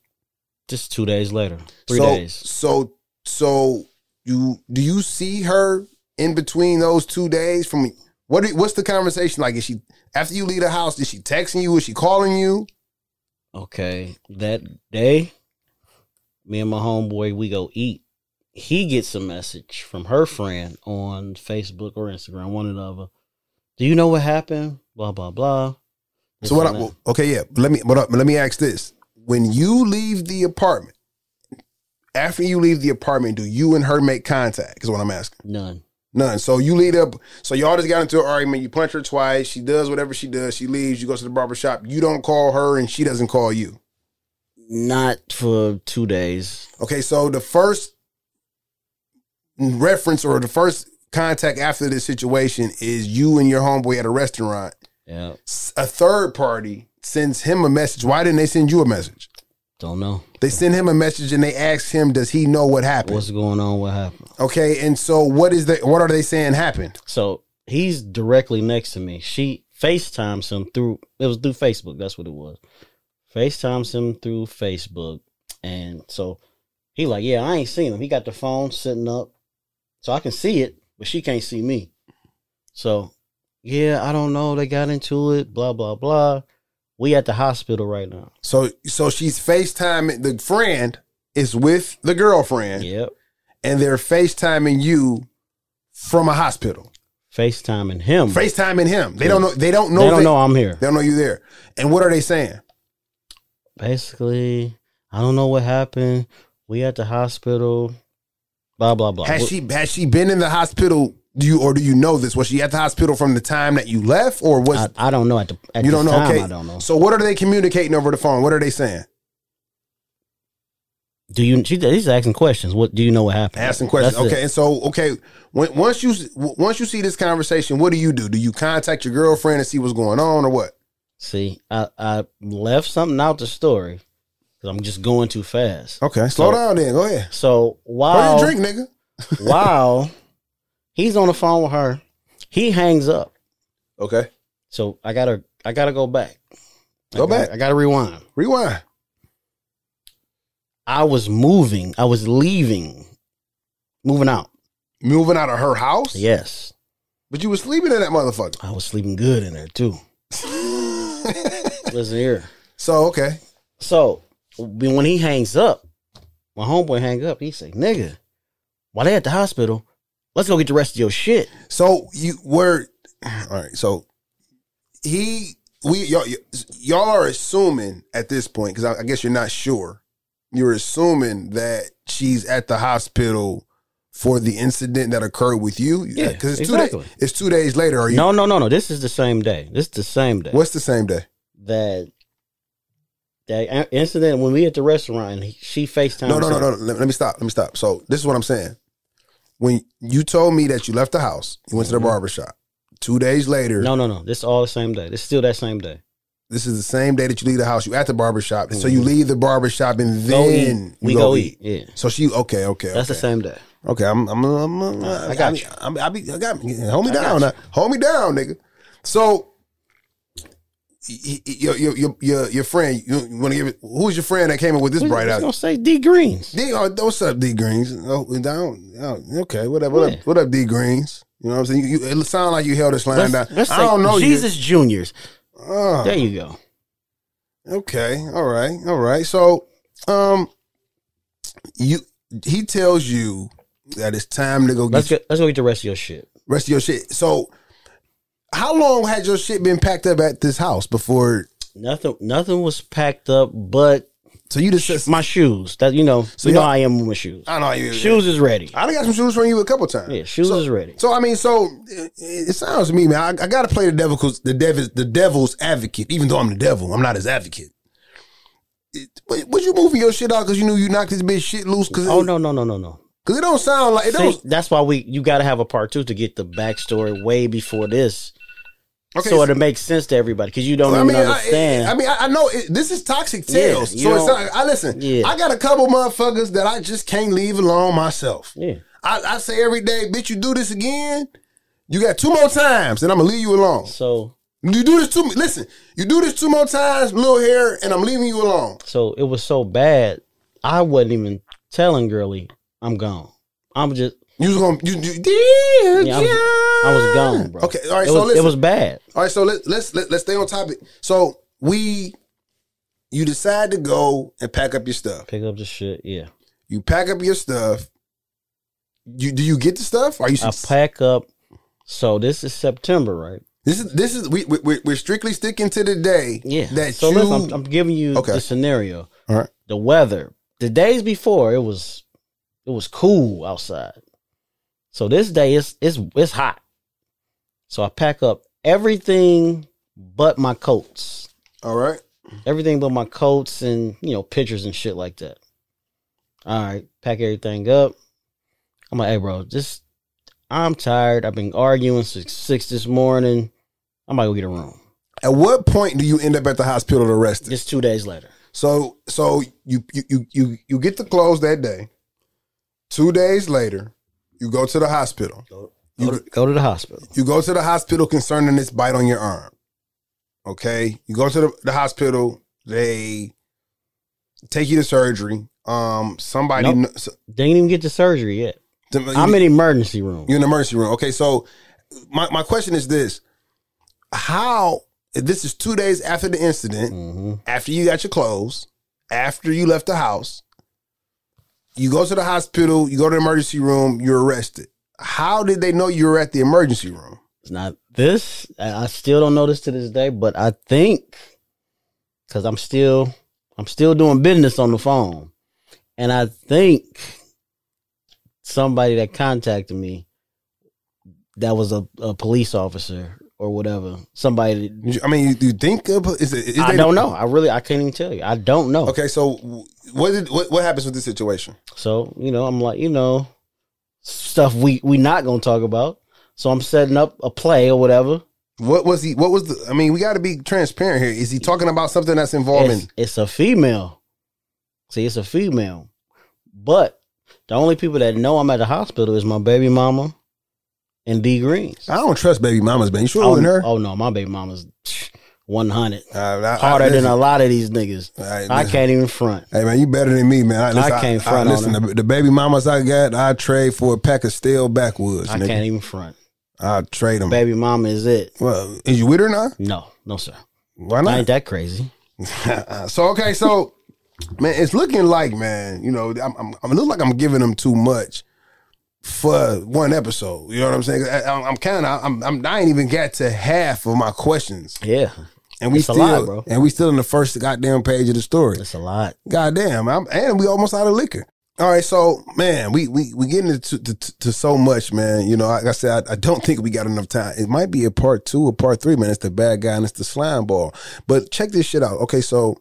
Just two days later. Three so, days. So so you do you see her in between those two days? From what? What's the conversation like? Is she after you leave the house? Is she texting you? Is she calling you? Okay. That day, me and my homeboy, we go eat. He gets a message from her friend on Facebook or Instagram, one or the other. Do you know what happened? Blah blah blah. This So what? I, that. okay, yeah. Let me. Uh, but let me ask this: When you leave the apartment, after you leave the apartment, do you and her make contact? Is what I'm asking. None. None. So you lead up. So y'all just got into an argument. You punch her twice. She does whatever she does. She leaves. You go to the barber shop. You don't call her, and she doesn't call you. Not for two days. Okay. So the first reference or the first contact after this situation is you and your homeboy at a restaurant. Yeah. A third party sends him a message. Why didn't they send you a message? Don't know. They send him a message and they ask him, "Does he know what happened?" What's going on? What happened? Okay, and so what is the what are they saying happened? So he's directly next to me. She FaceTimes him through it was through Facebook. That's what it was. FaceTimes him through Facebook. And so he like, yeah, I ain't seen him. He got the phone sitting up. So I can see it, but she can't see me. So yeah, I don't know. They got into it, blah, blah, blah. We at the hospital right now. So so she's FaceTiming the friend is with the girlfriend. Yep. And they're FaceTiming you from a hospital. FaceTiming him. FaceTiming him. They don't know they don't know They don't know I'm here. They don't know you there. And what are they saying? Basically, I don't know what happened. We at the hospital. Blah blah blah. Has What- she has she been in the hospital? Do you or do you know this? Was she at the hospital from the time that you left, or was I, I don't know at the at you don't know? time, okay, I don't know. So what are they communicating over the phone? What are they saying? Do you? She, he's asking questions. What do you know? What happened? Asking questions. That's it. okay, and so okay, when, once you once you see this conversation, what do you do? Do you contact your girlfriend and see what's going on, or what? See, I I left something out the story because I'm just going too fast. Okay, slow So- down then. Go ahead. So while drink, nigga. while he's on the phone with her, he hangs up. Okay, So I gotta I gotta go back. I Go gotta- back. I gotta rewind. rewind. I was moving. I was leaving, moving out. Moving out of her house. Yes, but you were sleeping in that motherfucker. I was sleeping good in there too. Listen here. So okay, So when he hangs up, my homeboy hang up. He say, "Nigga, while they at the hospital, let's go get the rest of your shit." So you were all right. So he, we, y'all, y'all are assuming at this point because I, I guess you're not sure. You're assuming that she's at the hospital for the incident that occurred with you. Yeah, because it's exactly. two days. It's two days later. Are you? No, no, no, no. This is the same day. This is the same day. What's the same day? that that incident when we at the restaurant and he, she Facetime. No, no, no, no. Let, let me stop. Let me stop. So this is what I'm saying. When you told me that you left the house, you went to the barber shop. Two days later, Mm-hmm. No, no, no. This is all the same day. This is still that same day. this is the same day that you leave the house. You at the barber shop. So you leave the barber shop and Mm-hmm. Go then We go eat. Yeah. So she okay, okay. That's the same day. Okay, I'm. I'm. I'm, I'm I got you. I'm, I be. I got me. Hold me down. Now. Hold me down, nigga. So, y- y- your your your your, friend. You want to give it? Who's your friend that came in with this bright I was out? gonna say D Greens. D, oh, what's up, D Greens? Oh, down. Oh, okay, whatever. What Yeah. up? What up, D Greens? You know what I'm saying? You, you, it sounds like you held this line Let's, down. let's I don't know Jesus Juniors. you. Oh, There you go. Okay. All right. All right. So, um, you he tells you that it's time to go Let's get let's go get the rest of your shit. rest of your shit. So, how long had your shit been packed up at this house before? Nothing nothing was packed up but So you just my shoes. That you know, So you know how I am with my shoes. I know you Shoes is ready. I done got some shoes from you a couple times. Yeah, shoes is ready. So I mean, so it, it sounds to me, man. I, I got to play the devil because the devil, the devil's advocate. Even though I'm the devil, I'm not his advocate. It, was you moving your shit out because you knew you knocked this bitch shit loose? Cause Oh no, no, no, no, no. because it don't sound like it See, don't. that's why we you got to have a part two to get the backstory way before this, Okay, so so- it makes sense to everybody because you don't I even mean, understand. I, I mean, I, know it, this is toxic Yeah, tales. you so it's not, I listen. Yeah. I got a couple motherfuckers that I just can't leave alone myself. yeah, I, I say every day, bitch, you do this again, you got two more times, and I'm gonna leave you alone. so You do this two. Listen, you do this two more times, little hair, and I'm leaving you alone. so it was so bad. I wasn't even telling girly I'm gone. I'm just You was gonna you, you dear Yeah, I was- I was gone, bro. Okay, all right. it so was, listen, it was bad. all right. So let, let's let, let's stay on topic. So we, you decide to go and pack up your stuff. Pick up the shit. Yeah, You pack up your stuff. You do you get the stuff? Are you? I pack up. So this is September, right? This is this is we, we we're- we're strictly sticking to the day. Yeah. That so you. listen, I'm, I'm giving you Okay. the scenario. all right. The weather. The days before it was it was cool outside. So this day it's it's it's hot. So I pack up everything but my coats. All right. Everything but my coats and you know pictures and shit like that. All right, pack everything up. I'm like, hey, bro, just I'm tired. I've been arguing since six this morning. I might go get a room. At what point do you end up at the hospital to arrested? Just two days later. So so you you you you you get the clothes that day. Two days later, you go to the hospital. Go You to, go to the hospital. you go to the hospital concerning this bite on your arm. Okay, you go to the, the hospital. They take you to surgery. Um, somebody. Nope. kn- so- Didn't even get to surgery yet. you- I'm in the emergency room. You're in the emergency room. Okay, so my, my question is this: How this is two days after the incident, Mm-hmm. after you got your clothes, after you left the house, you go to the hospital, you go to the emergency room, you're arrested. How did they know you were at the emergency room? It's not this. I still don't know this to this day, but I think because I'm still I'm still doing business on the phone, and I think somebody that contacted me that was a, a police officer or whatever. Somebody I mean, you, you think of, is it? Is I don't know. I really I can't even tell you. I don't know. Okay, so what did what, what happens with this situation? So you know, I'm like, you know, stuff we we not gonna talk about. So I'm setting up a play or whatever. What was he? What was the? I mean, we got to be transparent here. Is he talking about something that's involving? It's, it's a female. See, it's a female. But the only people that know I'm at the hospital is my baby mama and D Greens. I don't trust baby mamas, man. You sure it Oh, her? oh no, my baby mama's 100. Uh, I- I- Harder than a lot of these niggas. right, I can't even front. Hey man, you better than me, man. I, listen, I can't front on listen, the, the baby mamas I got, I trade for a pack of stale backwoods. I nigga. can't even front. I trade them. Baby mama is it. Well, is you with her now? No, no, sir. Why I not? ain't that crazy. so okay, so man, it's looking like man, you know, I'm, I'm, I'm it look like I'm giving them too much for one episode. You know what I'm saying? I, I'm, I'm kind of, I'm, I'm, I ain't even got to half of my questions, Yeah, and we It's a still, lot, bro. and we still in the first goddamn page of the story. that's a lot. Goddamn, I'm, and we almost out of liquor. All right, so man, we we we getting into to, to, to so much, man. You know, like I said, I, I don't think we got enough time. It might be a part two or part three, man. It's the bad guy and it's the slime ball. But check this shit out. Okay, so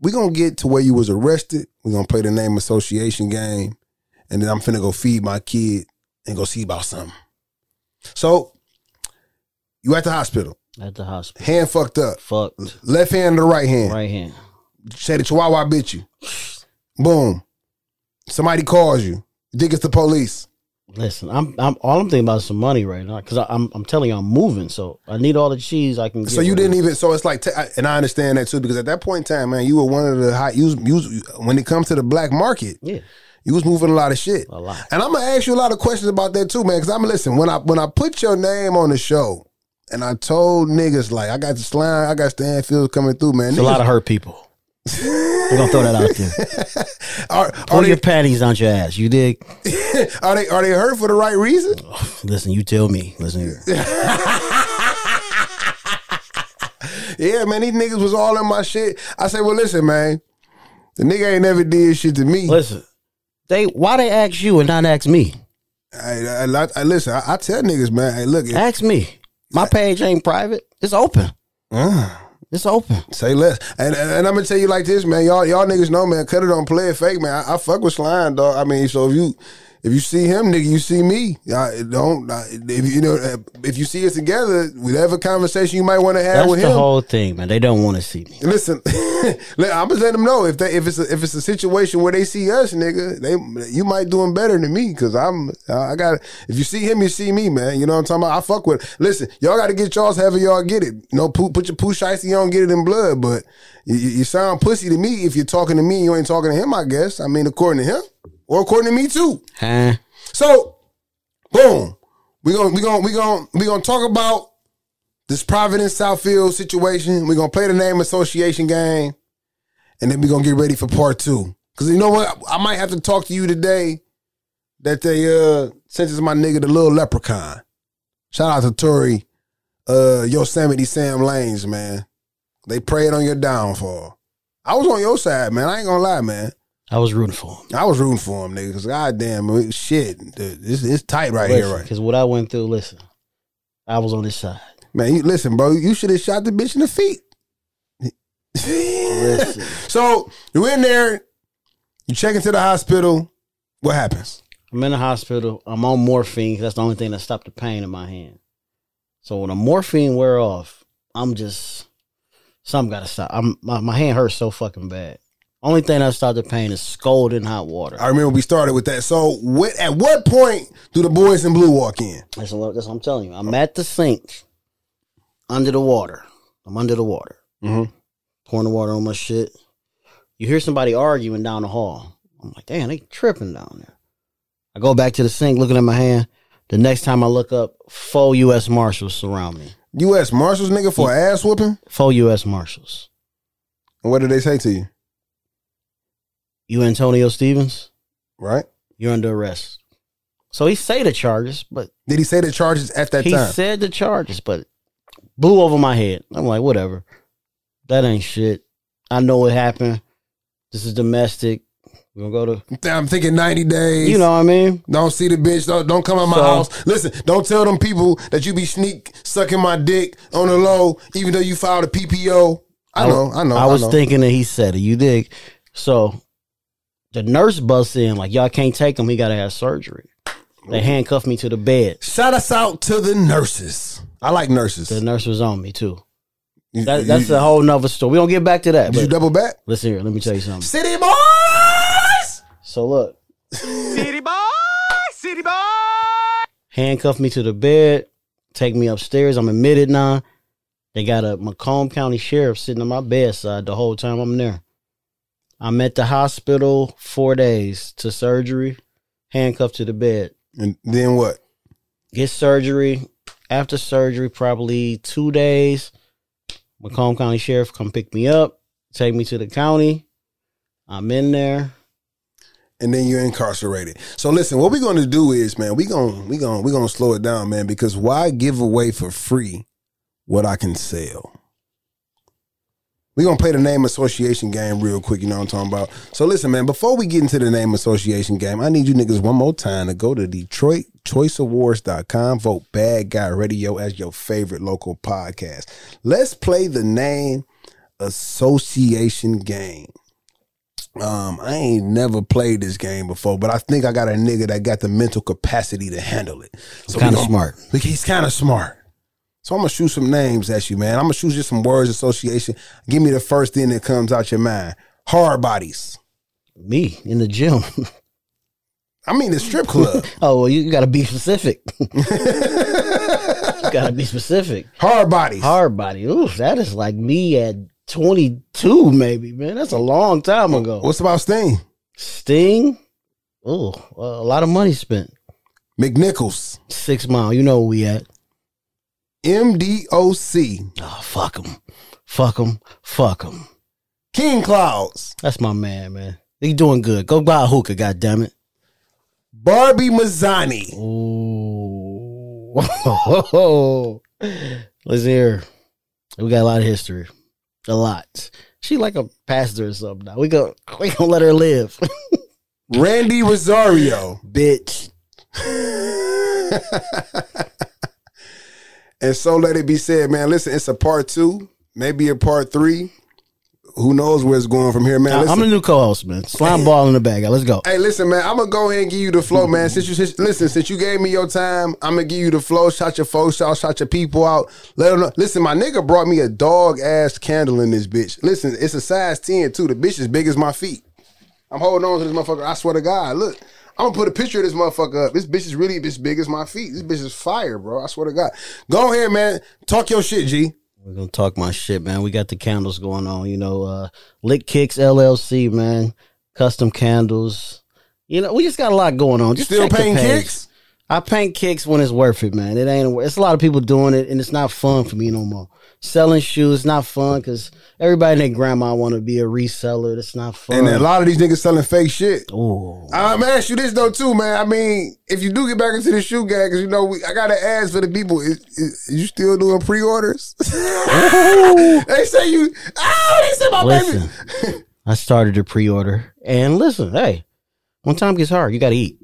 we gonna get to where you was arrested. we gonna play the name association game, and then I'm finna go feed my kid and go see about something. So you at the hospital, At the hospital. hand fucked up, Fucked. left hand to the right hand. Right hand. Say the chihuahua bit you. Boom. Somebody calls you. You think it's the police. Listen, I'm, I'm all I'm thinking about is some money right now because I'm I'm telling you I'm moving, so I need all the cheese I can. get So you right didn't now. even. So it's like, t- and I understand that too because at that point in time, man, you were one of the high. You was, you was, when it comes to the black market, Yeah, you was moving a lot of shit. a lot. And I'm gonna ask you a lot of questions about that too, man. Because I'm listen when I when I put your name on the show, and I told niggas like I got the slime, I got Stanfield coming through, man. It's a lot of hurt people. We're gonna throw that out there. are, Pull are, your they, panties down your ass. You dig? are they are they hurt for the right reason? Listen, you tell me. Listen here. Yeah, man. These niggas was all in my shit. I said, well, listen, man. The nigga ain't never did shit to me. Listen, they why they ask you and not ask me? I, I, I, listen. I, I tell niggas, man. Hey, look, Ask me. My page ain't private. It's open. uh, It's open. say less. And, and and I'm gonna tell you like this, man. Y'all y'all niggas know, man. Cut it on play it fake, man. I, I fuck with slime, dog. I mean, so if you if you see him, nigga, you see me. I don't. I, if you know if you see us together, whatever conversation you might want to have That's with him. That's the whole thing, man. They don't want to see me. Listen, I'm just letting them know if they if it's a, if it's a situation where they see us, nigga, they you might do them better than me because I'm I got if you see him, you see me, man. You know what I'm talking about? I fuck with. Listen, y'all got to get y'all's however y'all get it. You know, put, put your poo you don't get it in blood, but you, you you sound pussy to me if you're talking to me you ain't talking to him. I guess. I mean, according to him or according to me too. Huh? So, boom, we gonna we gonna we gonna we gonna talk about this Providence Southfield situation. We're gonna play the name association game, and then we're gonna get ready for part two. Cause you know what? I might have to talk to you today that they uh sentenced my nigga the little leprechaun. Shout out to Tory, uh Yosemite Sam Lanez, man. They prayed on your downfall. I was on your side, man. I ain't gonna lie, man. I was rooting for him. I was rooting for him, nigga. Cause goddamn, man, shit, it's, it's tight right here, right? Because what I went through, listen, I was on this side. Man, you listen, bro. You should have shot the bitch in the feet. So you in there, you check into the hospital. What happens? I'm in the hospital. I'm on morphine. That's the only thing that stopped the pain in my hand. So when the morphine wear off, I'm just something got to stop. I'm my, my hand hurts so fucking bad. Only thing that stopped the pain is scalding hot water. I remember we started with that. So what, at what point do the boys in blue walk in? That's what, that's what I'm telling you. I'm at the sink, under the water. I'm under the water, Mm-hmm. pouring the water on my shit. You hear somebody arguing down the hall. I'm like, damn, they tripping down there. I go back to the sink, looking at my hand. The next time I look up, four U.S. Marshals surround me. U.S. Marshals, nigga, for an ass whooping. Four U.S. Marshals. And what did they say to you? You Antonio Stevens, Right? you're under arrest. So he say the charges, but Did he say the charges at that he time? He said the charges, but blew over my head. I'm like, whatever. That ain't shit. I know what happened. This is domestic. We're gonna go to I'm thinking 90 days. you know what I mean? Don't see the bitch. Don't, don't come in my So- house. Listen, don't tell them people that you be sneak sucking my dick on the low, even though you filed a PPO. I know, I know. I was know. thinking that he said it. You dig? So the nurse busts in like, y'all can't take him. He got to have surgery. They handcuffed me to the bed. Shout us out to the nurses. I like nurses. The nurse was on me too. You- That, you- that's a whole nother story. We don't get back to that. Did you But double back? listen here. Let me tell you something. City boys. So look, City boy, city boy. handcuff me to the bed, take me upstairs. I'm admitted now. They got a Macomb County sheriff sitting on my bedside the whole time I'm there. I'm at the hospital four days to surgery, handcuffed to the bed. And then what? Get surgery. After surgery, probably two days, Macomb County Sheriff come pick me up, take me to the county. I'm in there. and then you're incarcerated. So listen, what we're going to do is, man, we going we going we going to slow it down, man, because why give away for free what I can sell? We're going to play the name association game real quick, you know what I'm talking about? So listen, man, before we get into the name association game, I need you niggas one more time to go to Detroit DetroitChoiceAwards.com, vote Bad Guy Radio as your favorite local podcast. Let's play the name association game. Um, I ain't never played this game before, but I think I got a nigga that got the mental capacity to handle it. So Kinda smart. Look, he's kind of smart. So I'm gonna shoot some names at you, man. I'm gonna shoot just some words association. Give me the first thing that comes out your mind. Hard bodies. Me in the gym. I mean the strip club. oh well, you, got to be specific. you got to be specific. Hard bodies. Hard body. Ooh, that is like me at 22, maybe. Man, that's a long time ago. What's about Sting? Sting. Oh, a lot of money spent. McNichols. Six Mile. You know where we at. MDOC. Oh, ah, fuck him. Fuck him. Fuck him. King Clouds. That's my man, man. He doing good. Go buy a hookah, goddammit. Barbie Mazzani. Ooh. Let's hear. We got a lot of history. A lot. She like a pastor or something now. We go we gonna let her live. Randy Rosario. Bitch. and so let it be said, man. Listen, it's a part two, maybe a part three who knows where it's going from here, man. Listen. I'm the new co-host, man. Slime ball in the bag. Let's go. Hey, listen, man. I'm gonna go ahead and give you the flow, man. Since you since, listen, since you gave me your time, I'm gonna give you the flow. Shot your folks out, shot your people out. Let them know. Listen, my nigga brought me a dog ass candle in this bitch. Listen, it's a size 10 too. The bitch is big as my feet. I'm holding on to this motherfucker. I swear to God, look. I'm gonna put a picture of this motherfucker up. This bitch is really this big as my feet. This bitch is fire, bro. I swear to God. Go ahead, man. Talk your shit, G. We're gonna talk my shit, man. We got the candles going on, you know, uh Lick Kicks LLC, man. Custom candles. You know, we just got a lot going on. Just still paying kicks? I paint kicks when it's worth it, man. It ain't it's a lot of people doing it and it's not fun for me no more selling shoes not fun because everybody and their grandma want to be a reseller. That's not fun. And a lot of these niggas selling fake shit. Ooh. I'm ask you this though too, man. I mean, if you do get back into the shoe gang, because you know we, I gotta ask for the people: is, is, is you still doing pre-orders? they say you. Oh, they say my listen, baby. I started to pre-order, and listen, hey, one time gets hard, you gotta eat.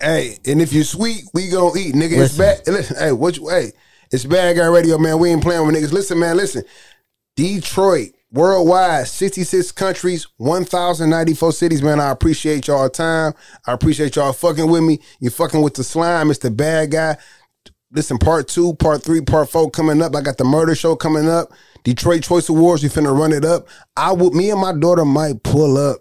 Hey, and if you're sweet, we gonna eat, nigga. Listen. It's bad. Listen, hey, what you? Hey. It's Bad Guy Radio, man. We ain't playing with niggas. Listen, man, listen. Detroit, worldwide, 66 countries, 1,094 cities, man. I appreciate y'all time. I appreciate y'all fucking with me. You fucking with the slime. It's the bad guy. Listen, part two, part three, part four coming up. I got the murder show coming up. Detroit Choice Awards, we finna run it up. I would me and my daughter might pull up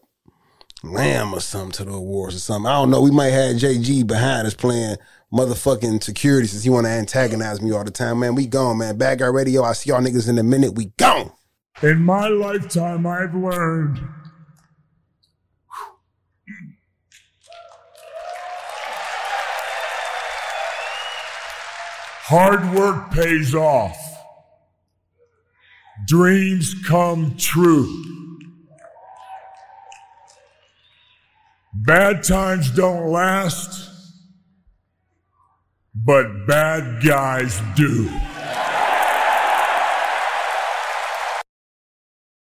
Lamb or something to the awards or something. I don't know. We might have JG behind us playing motherfucking security since he want to antagonize me all the time. Man, we gone, man. Bad Guy Radio. I see y'all niggas in a minute. We gone. In my lifetime, I've learned. Hard work pays off. Dreams come true. Bad times don't last but bad guys do.